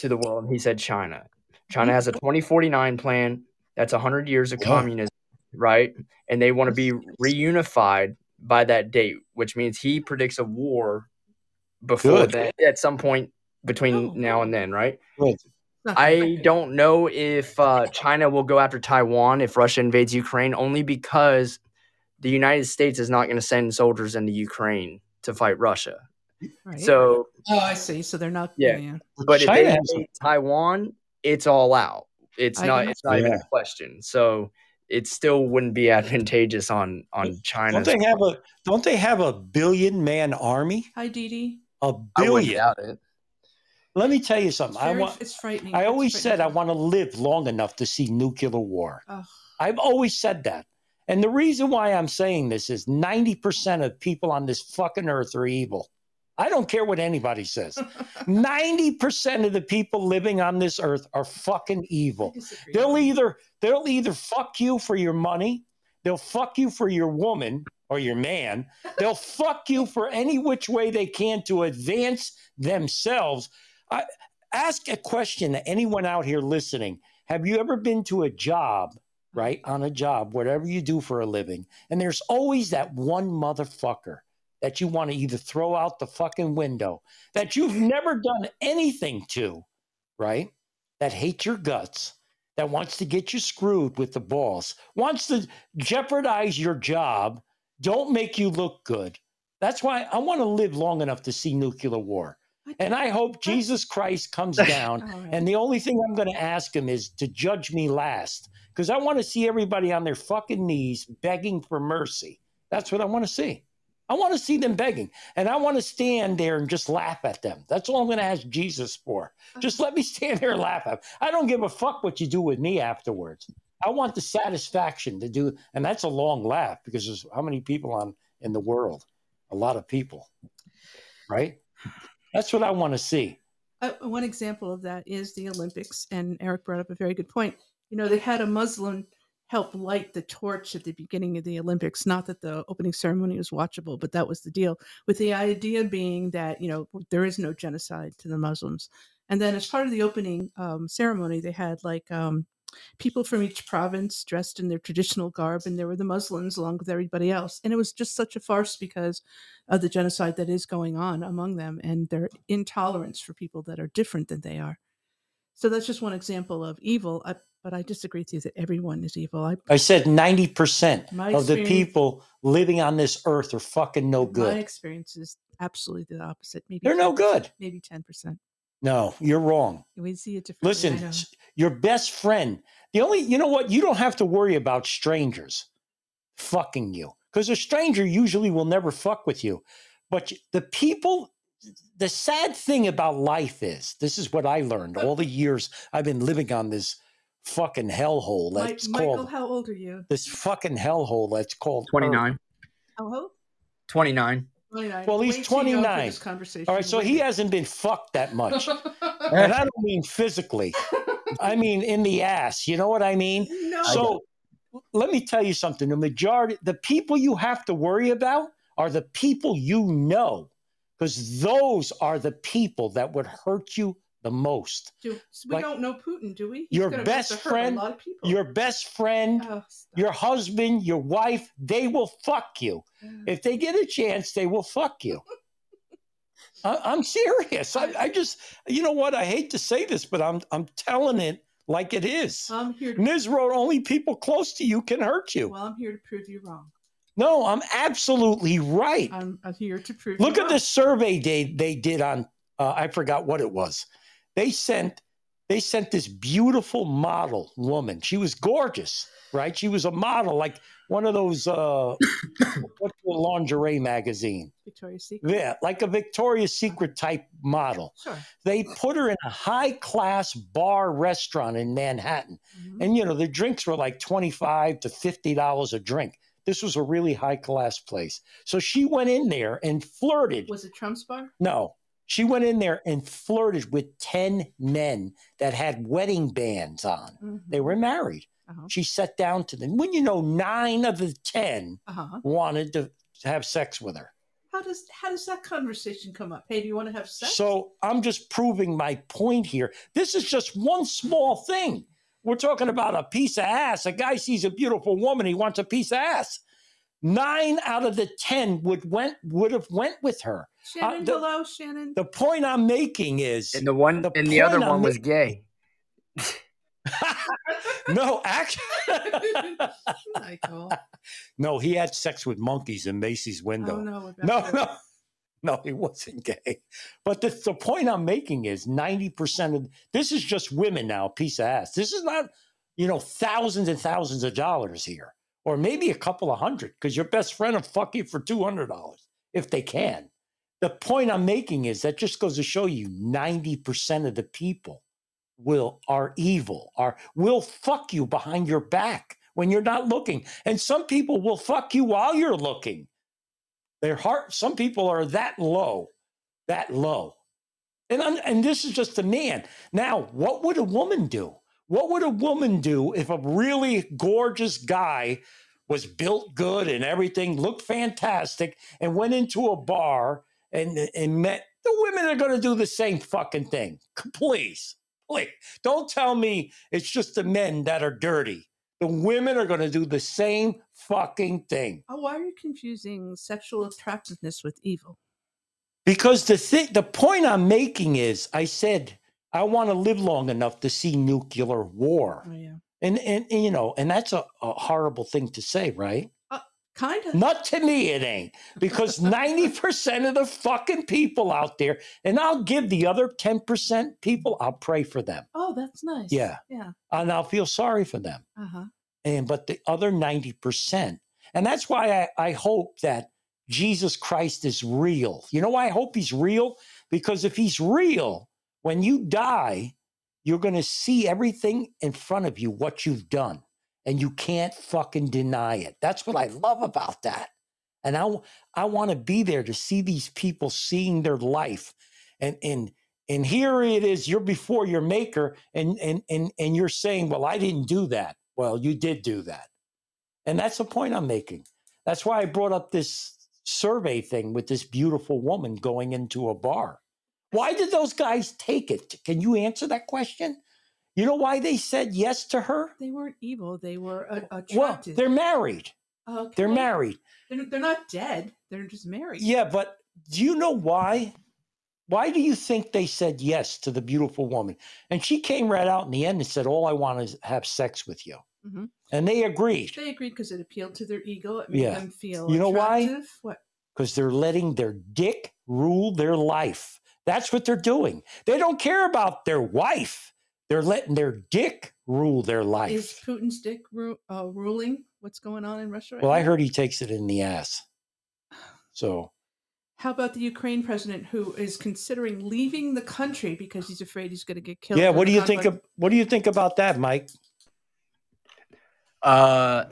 to the world?" He said China. China has a 2049 plan. That's 100 years of communism, right? And they want to be reunified by that date, which means he predicts a war before Good. that at some point between now and then, right? Good. I don't know if uh, China will go after Taiwan if Russia invades Ukraine, only because the United States is not going to send soldiers into Ukraine to fight Russia. Right. So, oh, I see. So they're not. yeah. yeah. But if they has a- invade Taiwan, it's all out. It's I not. guess It's not even a question. So it still wouldn't be *laughs* advantageous on on China. Don't they have a Don't they have a billion man army? Hi, Dee Dee. A I billion. doubt it. Let me tell you something. I Very- want. it's frightening. I always frightening. said I want to live long enough to see nuclear war. Ugh. I've always said that. And the reason why I'm saying this is 90% of people on this fucking earth are evil. I don't care what anybody says. 90% of the people living on this earth are fucking evil. They'll either they'll either fuck you for your money, they'll fuck you for your woman or your man, they'll fuck you for any which way they can to advance themselves. I, ask a question to anyone out here listening. Have you ever been to a job, right? On a job, whatever you do for a living, and there's always that one motherfucker that you want to either throw out the fucking window that you've never done anything to, right? That hates your guts, that wants to get you screwed with the boss, wants to jeopardize your job, don't make you look good. That's why I want to live long enough to see nuclear war. And I hope Jesus Christ comes *laughs* down. And the only thing I'm going to ask him is to judge me last because I want to see everybody on their fucking knees begging for mercy. That's what I want to see. I want to see them begging. And I want to stand there and just laugh at them. That's all I'm going to ask Jesus for. Just let me *laughs* stand there and laugh at them. I don't give a fuck what you do with me afterwards. I want the satisfaction to do, and that's a long laugh because there's how many people on in the world? A lot of people, right? That's what I want to see. Uh, one example of that is the Olympics, and Eric brought up a very good point. You know, they had a Muslim help light the torch at the beginning of the Olympics. Not that the opening ceremony was watchable, but that was the deal. With the idea being that you know there is no genocide to the Muslims, and then as part of the opening um, ceremony, they had like um, people from each province dressed in their traditional garb, and there were the Muslims along with everybody else. And it was just such a farce because of the genocide that is going on among them and their intolerance for people that are different than they are. So that's just one example of evil. I, but I disagree with you that everyone is evil. I, I said 90% of the people living on this earth are fucking no good. My experience is absolutely the opposite. Maybe They're no 10, good. Maybe ten percent. No, you're wrong. We see it differently. Listen, I know. s- your best friend, the only, you know what? You don't have to worry about strangers fucking you because a stranger usually will never fuck with you. But the people, the sad thing about life is this is what I learned all the years I've been living on this fucking hellhole Mike, that's Michael, called how old are you? this fucking hellhole that's called 29. How old? 29. 29. Well, he's too young for 29. this conversation. All right, so he too- hasn't been fucked that much. *laughs* and I don't mean physically. I mean in the ass. You know what I mean? No. So let me tell you something. The majority, the people you have to worry about are the people you know, because those are the people that would hurt you the most. Do, so we Like, don't know Putin, do we? He's Your best friend, A lot of people. your best friend, Oh, your husband, your wife, they will fuck you. If they get a chance, they will fuck you. *laughs* I, I'm serious. I, I just, you know what? I hate to say this, but I'm, I'm telling it like it is. I'm here to, this road, only people close to you can hurt you. well, I'm here to prove you wrong. No, I'm absolutely right. I'm, I'm here to prove. Look at wrong. this survey they they did on. Uh, I forgot what it was. They sent they sent this beautiful model woman. She was gorgeous, right? She was a model, like one of those uh, *coughs* what's the lingerie magazine? Victoria's Secret. Yeah, like a Victoria's Secret type model. Sure. They put her in a high class bar restaurant in Manhattan. Mm-hmm. And you know, the drinks were like 25 to 50 dollars a drink. This was a really high class place. So she went in there and flirted. Was it Trump's bar? No. She went in there and flirted with 10 men that had wedding bands on. Mm-hmm. They were married. Uh-huh. She sat down to them. When you know, nine of the 10 Uh-huh. wanted to have sex with her. How does how does that conversation come up? Hey, do you want to have sex? So I'm just proving my point here. This is just one small thing. We're talking about a piece of ass. A guy sees a beautiful woman, he wants a piece of ass. Nine out of the ten would went would have went with her. Shannon, Uh, the, hello, Shannon. the point I'm making is And the one and the other I'm one was ma- gay. *laughs* no actually *laughs* Michael. no he had sex with monkeys in Macy's window. Oh, no, no, to- no, *laughs* no, he wasn't gay. But the, the point I'm making is 90% of this is just women now, piece of ass. This is not, you know, thousands and thousands of dollars here, or maybe a couple of hundred, because your best friend will fuck you for $200 if they can. The point I'm making is that just goes to show you 90% of the people will are evil, are will fuck you behind your back when you're not looking. And some people will fuck you while you're looking. Their heart, some people are that low, that low. And, and this is just a man. Now, what would a woman do? What would a woman do if a really gorgeous guy was built good and everything looked fantastic and went into a bar and, and met the women are going to do the same fucking thing. Please, please. Don't tell me it's just the men that are dirty. The women are going to do the same fucking thing. Oh, why are you confusing sexual attractiveness with evil? Because the thing, the point I'm making is, I said I want to live long enough to see nuclear war, Oh, yeah. and and, and, you know, and that's a, a horrible thing to say, right? Kind of. Not to me, it ain't. Because 90% of the fucking people out there, and I'll give the other 10% people, I'll pray for them. Oh, that's nice. Yeah. Yeah. And I'll feel sorry for them. Uh huh. And but the other 90%, and that's why I, I hope that Jesus Christ is real. You know why I hope he's real? Because if he's real, when you die, you're going to see everything in front of you, what you've done, and you can't fucking deny it. That's what I love about that. And I, I want to be there to see these people seeing their life. And, and, and here it is, you're before your maker, and, and, and, and you're saying, Well, I didn't do that. Well, you did do that. And that's the point I'm making. That's why I brought up this survey thing with this beautiful woman going into a bar. Why did those guys take it? Can you answer that question? You know why they said yes to her? They weren't evil. They were uh, Well, they're married. okay. They're married. They're, they're not dead. They're just married. Yeah, but do you know why? Why do you think they said yes to the beautiful woman? And she came right out in the end and said, All I want is have sex with you. hmm And they agreed They agreed because it appealed to their ego. It made Yeah. them feel You know why? What? because they're letting their dick rule their life. That's what they're doing. They don't care about their wife. They're letting their dick rule their life. Is Putin's dick ru- uh, ruling what's going on in Russia right well, I heard he takes it in the ass. So, How about the Ukraine president who is considering leaving the country because he's afraid he's going to get killed? yeah, what do you think conflict? of what do you think about that, Mike? Uh,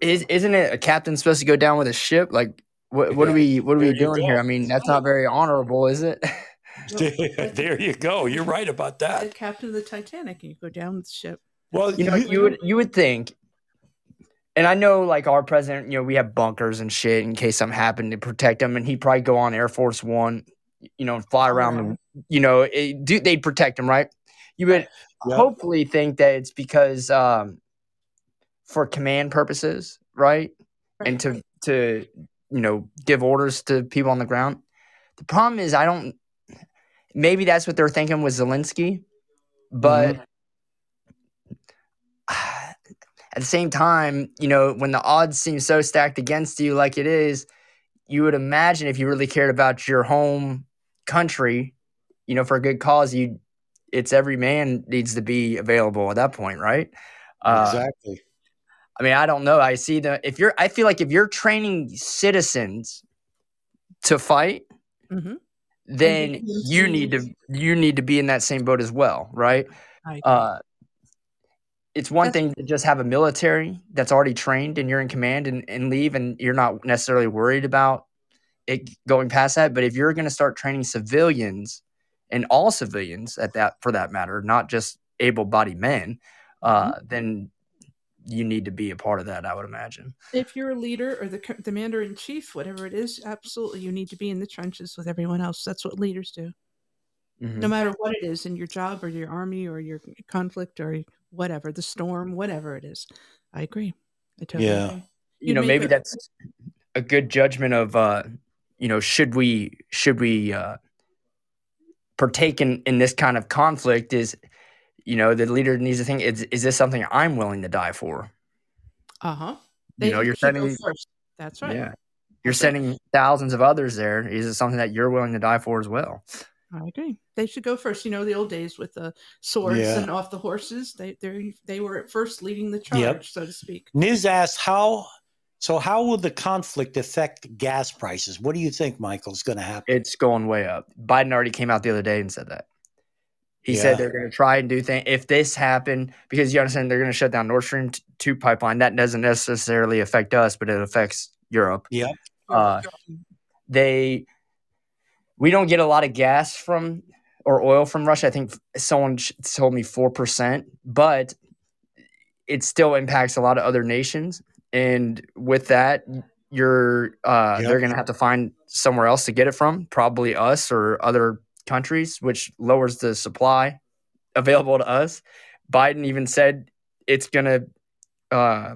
is isn't it a captain supposed to go down with a ship? Like, what what are we what are we doing here? I mean, that's not very honorable, is it? *laughs* *laughs* there you go. You're right about The that. captain of the Titanic, and you go down the ship. Well, you know, you would you would think, and I know like our president, you know, we have bunkers and shit in case something happened to protect him, and he'd probably go on Air Force One, you know, and fly around the, you know, it, do they'd protect him, right? You would Yeah. hopefully think that it's because um, for command purposes, right, and to to you know give orders to people on the ground. The problem is, I don't. Maybe that's what they're thinking with Zelensky, but *sighs* at the same time, you know, when the odds seem so stacked against you, like it is, you would imagine if you really cared about your home country, you know, for a good cause, you, it's every man needs to be available at that point, right? Uh, exactly. I mean, I don't know. I see the if you're, I feel like if you're training citizens to fight, Mm-hmm. Then you need to you need to be in that same boat as well, right? Uh, it's one thing to just have a military that's already trained and you're in command and, and leave and you're not necessarily worried about it going past that. But if you're going to start training civilians and all civilians at that for that matter, not just able-bodied men, uh, then you need to be a part of that. I would imagine. If you're a leader or the co- commander in chief, whatever it is, absolutely, you need to be in the trenches with everyone else. That's what leaders do. Mhm. No matter what it is in your job or your army or your conflict or whatever, the storm, whatever it is. I agree. I totally Yeah. agree. you You'd know maybe a- that's a good judgment of uh you know should we should we uh partake in in this kind of conflict is you know the leader needs to think is is this something i'm willing to die for Uh huh. you know you're sending. That's right. yeah you're sending thousands of others there is it something that you're willing to die for as well I agree. They should go first. You know the old days with the swords Yeah. and off the horses. They they they were at first leading the charge, Yep. so to speak. Niz asked, "How So, how will the conflict affect gas prices? What do you think, michael's going to happen? It's going way up. Biden already came out the other day and said that. He Yeah. said they're going to try and do things. If this happened, because you understand they're going to shut down Nord Stream t- 2 pipeline, that doesn't necessarily affect us, but it affects Europe. Yeah. Uh, they, we don't get a lot of gas from or oil from Russia. I think someone sh- told me 4%, but it still impacts a lot of other nations. And with that, you're uh, Yep. they're going to have to find somewhere else to get it from, probably us or other countries, which lowers the supply available to us. Biden even said it's going to uh,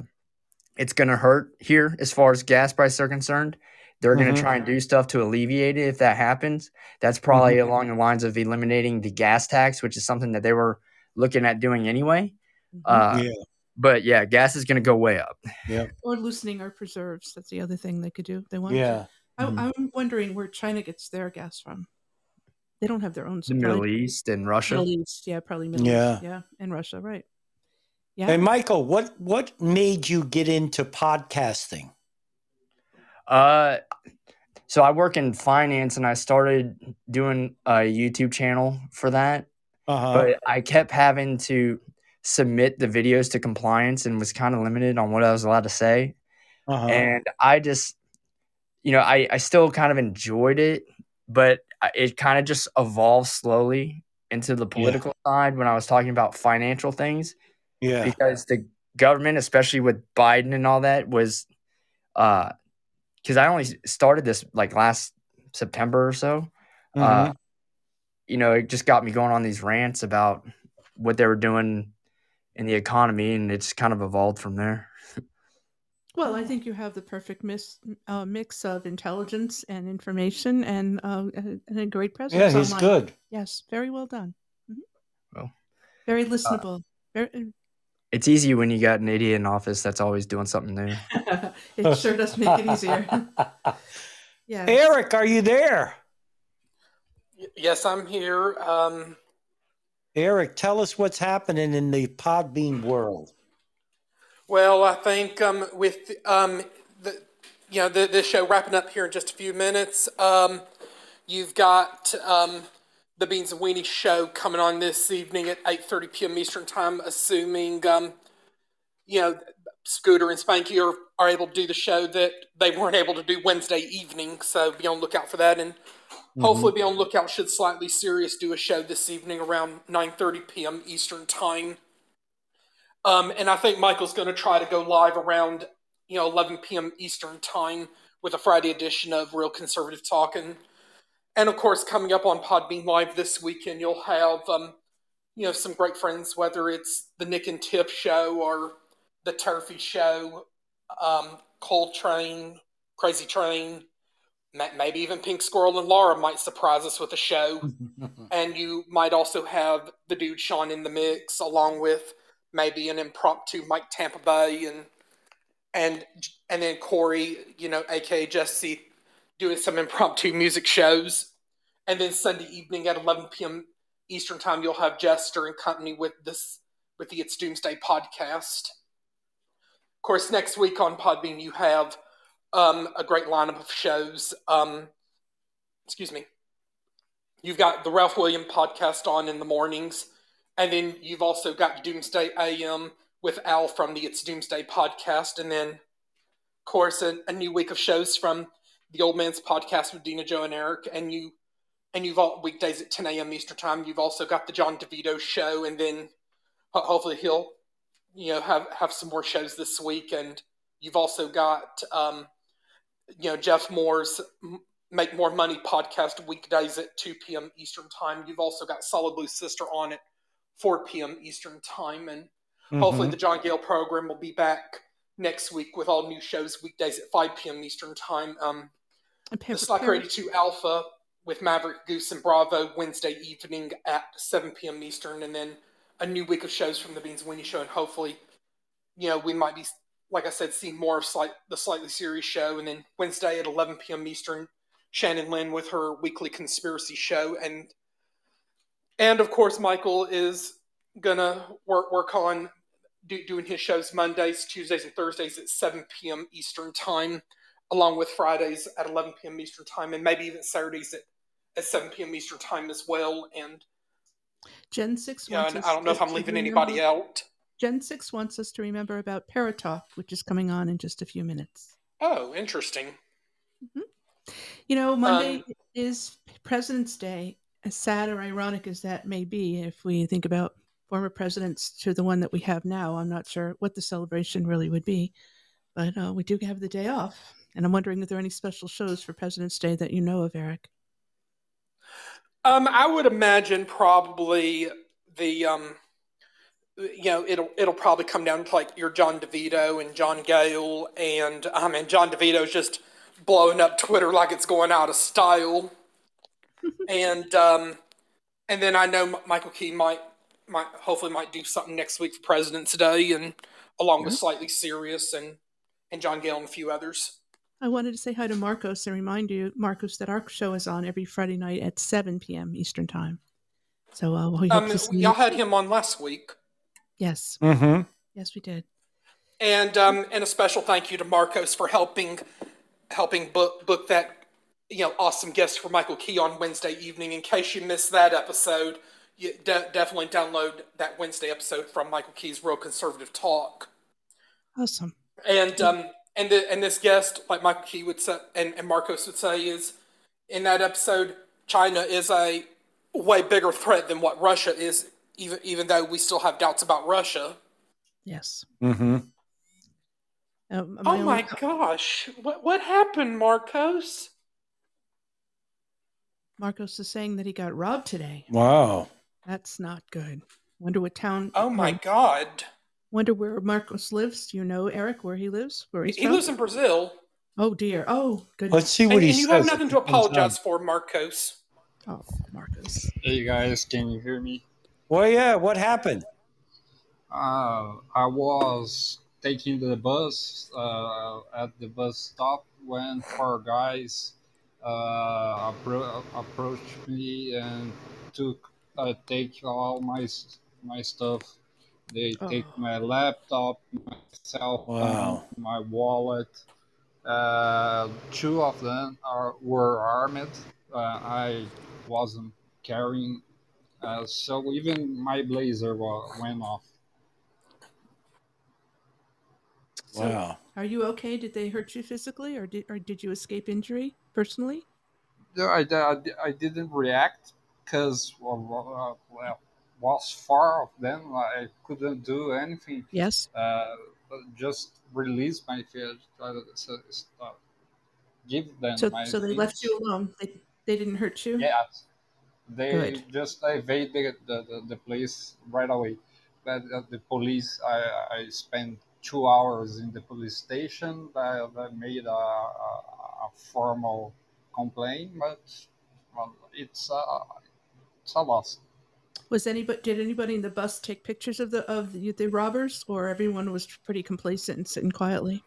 it's going to hurt here as far as gas prices are concerned. They're going Mhm. to try and do stuff to alleviate it if that happens. That's probably along the lines of eliminating the gas tax, which is something that they were looking at doing anyway. Uh, yeah. But yeah, gas is going to go way up. Yeah. Or loosening our preserves. That's the other thing they could do. They want. Yeah. I, Mhm. I'm wondering where China gets their gas from. They don't have their own The supply. Middle East and Russia. Middle East, yeah, probably Middle Yeah. East, yeah, and Russia, right? Yeah. Hey, Michael, what what made you get into podcasting? Uh, so I work in finance, and I started doing a YouTube channel for that. Uh-huh. But I kept having to submit the videos to compliance, and was kind of limited on what I was allowed to say. Uh-huh. And I just, you know, I I still kind of enjoyed it, but I- it kind of just evolved slowly into the political side when I was talking about financial things Yeah. because the government, especially with Biden and all that, was uh because I only started this like last September or so. Uh, Mhm. you know, it just got me going on these rants about what they were doing in the economy, and it's kind of evolved from there. *laughs* Well, I think you have the perfect mix, uh, mix of intelligence and information, and uh, and and a great presence. Yeah, he's online. good. Yes, very well done. Mhm. Well, Very listenable. very, it's easy when you got an idiot in office that's always doing something new. *laughs* it sure does make it easier. *laughs* yeah. Eric, are you there? Yes, I'm here. Um, Eric, tell us what's happening in the Podbean world. Well, I think um, with um, the you know the, this show wrapping up here in just a few minutes, um, you've got um, the Beans and Weenie show coming on this evening at 8:30 p.m. Eastern time. Assuming um, you know Scooter and Spanky are, are able to do the show that they weren't able to do Wednesday evening, so be on lookout for that and. Hopefully, be on lookout. Should Slightly Serious do a show this evening around 9:30 p.m. Eastern time. Um, and I think Michael's going to try to go live around you know 11 p.m. Eastern time with a Friday edition of Real Conservative Talking. And of course, coming up on Podbean Live this weekend, you'll have um, you know some great friends, whether it's the Nick and Tip show or the Turfy show, um, Coal Train, Crazy Train, maybe even Pink Squirrel and Laura might surprise us with a show. *laughs* and you might also have the dude Sean in the mix, along with maybe an impromptu Mike Tampa Bay and and and then Corey, you know, aka Jesse, doing some impromptu music shows. And then Sunday evening at 11 p.m. Eastern time, you'll have Jester and company with this with the It's Doomsday podcast. Of course, next week on Podbean, you have um, a great lineup of shows. Um, excuse me. You've got the Ralph William podcast on in the mornings, and then you've also got Doomsday AM with Al from the It's Doomsday podcast, and then, of course, a, a new week of shows from the Old Man's podcast with Dina, Joe, and Eric, and you, and you've all weekdays at 10 a.m. Eastern time. You've also got the John DeVito show, and then hopefully he'll, you know, have have some more shows this week, and you've also got, um, you know, Jeff Moore's Make More Money podcast weekdays at 2 p.m. Eastern time. You've also got Solid Blue Sister on at 4 p.m. Eastern time, and hopefully Mhm. the John Gale program will be back next week with all new shows weekdays at 5 p.m. Eastern time. Um, the Slack Par- 82 Alpha with Maverick Goose and Bravo Wednesday evening at 7 p.m. Eastern, and then a new week of shows from the Beans and Weenie Show, and hopefully, you know, we might be, like I said, seeing more of slight, the Slightly Serious Show, and then Wednesday at 11 p.m. Eastern, Shannon Lynn with her weekly conspiracy show, and and of course Michael is gonna work work on do, doing his shows Mondays, Tuesdays, and Thursdays at 7 p.m. Eastern Time, along with Fridays at 11 p.m. Eastern Time, and maybe even Saturdays at, at 7 p.m. Eastern Time as well. And Gen 6 yeah, wants and us I don't know if I'm to leaving remember- anybody out. Gen 6 wants us to remember about Paratalk, which is coming on in just a few minutes. Oh, interesting. You know, Monday Um, is President's Day. As sad or ironic as that may be, if we think about former presidents to the one that we have now, I'm not sure what the celebration really would be. But uh, we do have the day off. And I'm wondering if there are any special shows for President's Day that you know of, Eric. Um, I would imagine probably the um, you know, it'll it'll probably come down to like your John DeVito and John Gale, and um, mean John DeVito's just blowing up Twitter like it's going out of style, and um, and then I know Michael Key might might hopefully might do something next week for President's Day, and along with slightly serious and and John Gale and a few others. I wanted to say hi to Marcos and remind you, Marcos, that our show is on every Friday night at 7 p.m. Eastern Time. So uh, we hope Um, to see y'all you. had him on last week. Yes. Mm-hmm. Yes, we did. and um, and a special thank you to Marcos for helping helping book book that you know awesome guest for Michael Key on Wednesday evening. In case you missed that episode, you de- definitely download that Wednesday episode from Michael Key's Real Conservative Talk. Awesome. And um and the, and this guest, like Michael Key would say, and, and Marcos would say, is in that episode, China is a way bigger threat than what Russia is. Even even though we still have doubts about Russia. Yes. Mm-hmm. Um, Oh my my only- gosh! What what happened, Marcos? Marcos is saying that he got robbed today. Wow. That's not good. Wonder what town. Oh my God! Wonder where Marcos lives. Do you know Eric where he lives? Where he's He from? lives in Brazil. Oh dear. Oh goodness. Let's see what and, he and you have nothing to if he comes apologize for, Marcos. Oh, Marcos. Hey guys, can you hear me? Well, yeah. What happened? Uh, I was taking the bus uh, at the bus stop when four guys uh, appro- approached me and took uh, take all my my stuff. They take my laptop, my cell phone, Wow. my wallet. Uh, two of them are were armed. Uh, I wasn't carrying, uh, so even my blazer wa- went off. So, Wow. Are you okay? Did they hurt you physically, or did or did you escape injury personally? No, I, I, I didn't react because well, well, was far of them. I couldn't do anything. Yes. Uh, just release my fear. Uh, so, uh, give them So my so they left you alone. They they didn't hurt you. Yes. They Good. just evade the, the, the, the place right away. But uh, the police, I, I spent two hours in the police station. I, I made a, a, a formal complaint, but well, it's, uh, it's a loss. Was anybody did anybody in the bus take pictures of the of the, the robbers, or everyone was pretty complacent and sitting quietly?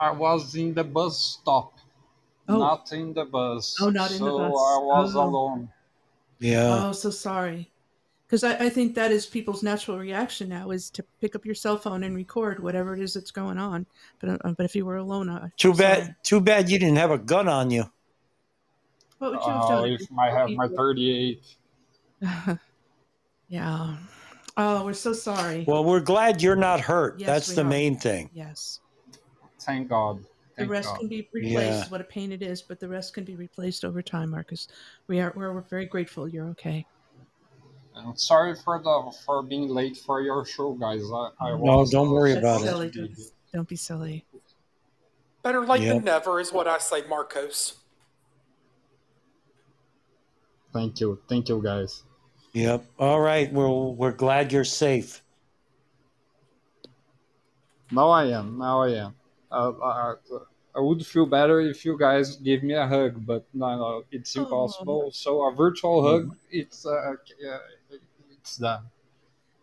I was in the bus stop, Oh. not in the bus. Oh, not in the so bus. I was Oh. alone. Yeah. Oh, so sorry. Because I, I think that is people's natural reaction now is to pick up your cell phone and record whatever it is that's going on. But uh, but if you were alone, I, Too I'm bad. sorry. Too bad you didn't have a gun on you. What would you have Oh, done? if I have my 38. *laughs* yeah. Oh, we're so sorry. Well, we're glad you're not hurt. Yes, That's the are. main thing. Yes. Thank God. The rest God. can be replaced. Yeah. What a pain it is, but the rest can be replaced over time, Marcus. We are we're, we're very grateful you're okay. I'm sorry for the for being late for your show, guys. I, I No, was, don't worry about silly. it. Don't, be- silly. Better late Yep. than never is what I say, Marcos. Thank you, thank you, guys. Yep. All right. Well, we're glad you're safe. Now I am. Now I am. Uh, I, I would feel better if you guys give me a hug, but no, no, it's impossible. So a virtual hug, it's uh, yeah, it's done.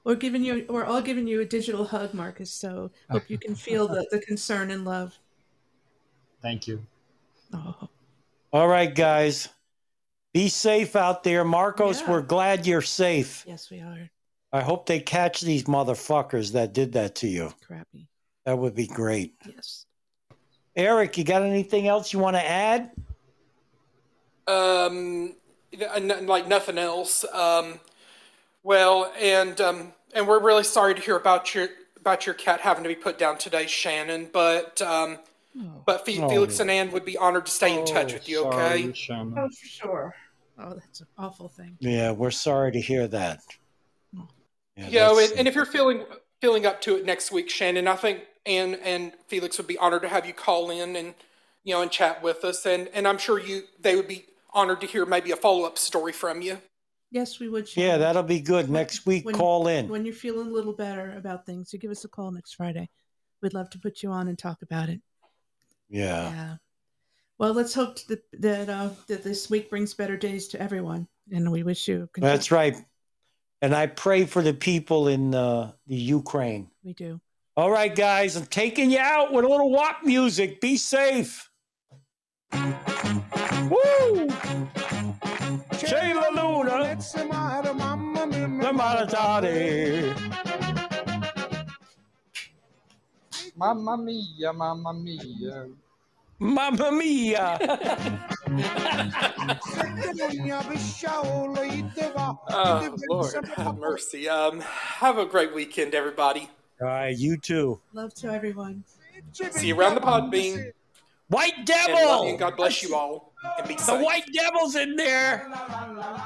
We're giving you we're all giving you a digital hug, Marcus. So hope you can *laughs* feel the, the concern and love. Thank you. Oh. All right, guys. Be safe out there. Marcos, Yeah. we're glad you're safe. Yes, we are. I hope they catch these motherfuckers that did that to you. Crappy. That would be great. Yes. Eric, you got anything else you want to add? Um, n- n- like nothing else. Um, well, and um, and we're really sorry to hear about your about your cat having to be put down today, Shannon. But um, but Fe- Oh. Felix and Anne would be honored to stay in touch with you. Okay. Oh, for sure. Oh, that's an awful thing. Yeah, we're sorry to hear that. Yeah, you know, and, and if you're feeling feeling up to it next week, Shannon, I think Anne and Felix would be honored to have you call in and you know and chat with us, and and I'm sure you they would be honored to hear maybe a follow up story from you. Yes, we would. yeah, that'll be good. Next week, When- call in. When you're feeling a little better about things, you give us a call next Friday. We'd love to put you on and talk about it. Yeah. Yeah. Well, let's hope that that, uh, that this week brings better days to everyone, and we wish you. That's right. And I pray for the people in uh, the Ukraine. We do. All right, guys, I'm taking you out with a little WAP music. Be safe. Woo! La malatare. Mamma mia, mamma mia. Mamma mia! Oh Lord, have mercy. Um, have a great weekend, everybody. All right, you too. Love to everyone. See you around the pod bean. White devil! and God bless you all. And be The safe. white devil's in there.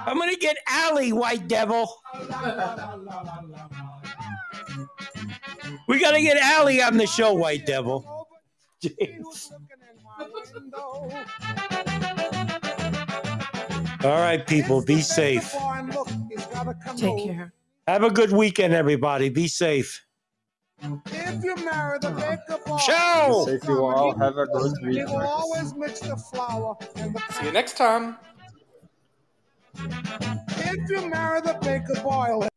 I'm gonna get Allie, white devil. We gotta get Allie on the show, white devil. Jeez. All right, people, be safe. Take care. Have a good weekend, everybody. Be safe. If you marry the baker boy, Ciao. Safe you all. Have a good He week. will always mix the flour and the See you next time. If you marry the baker boy,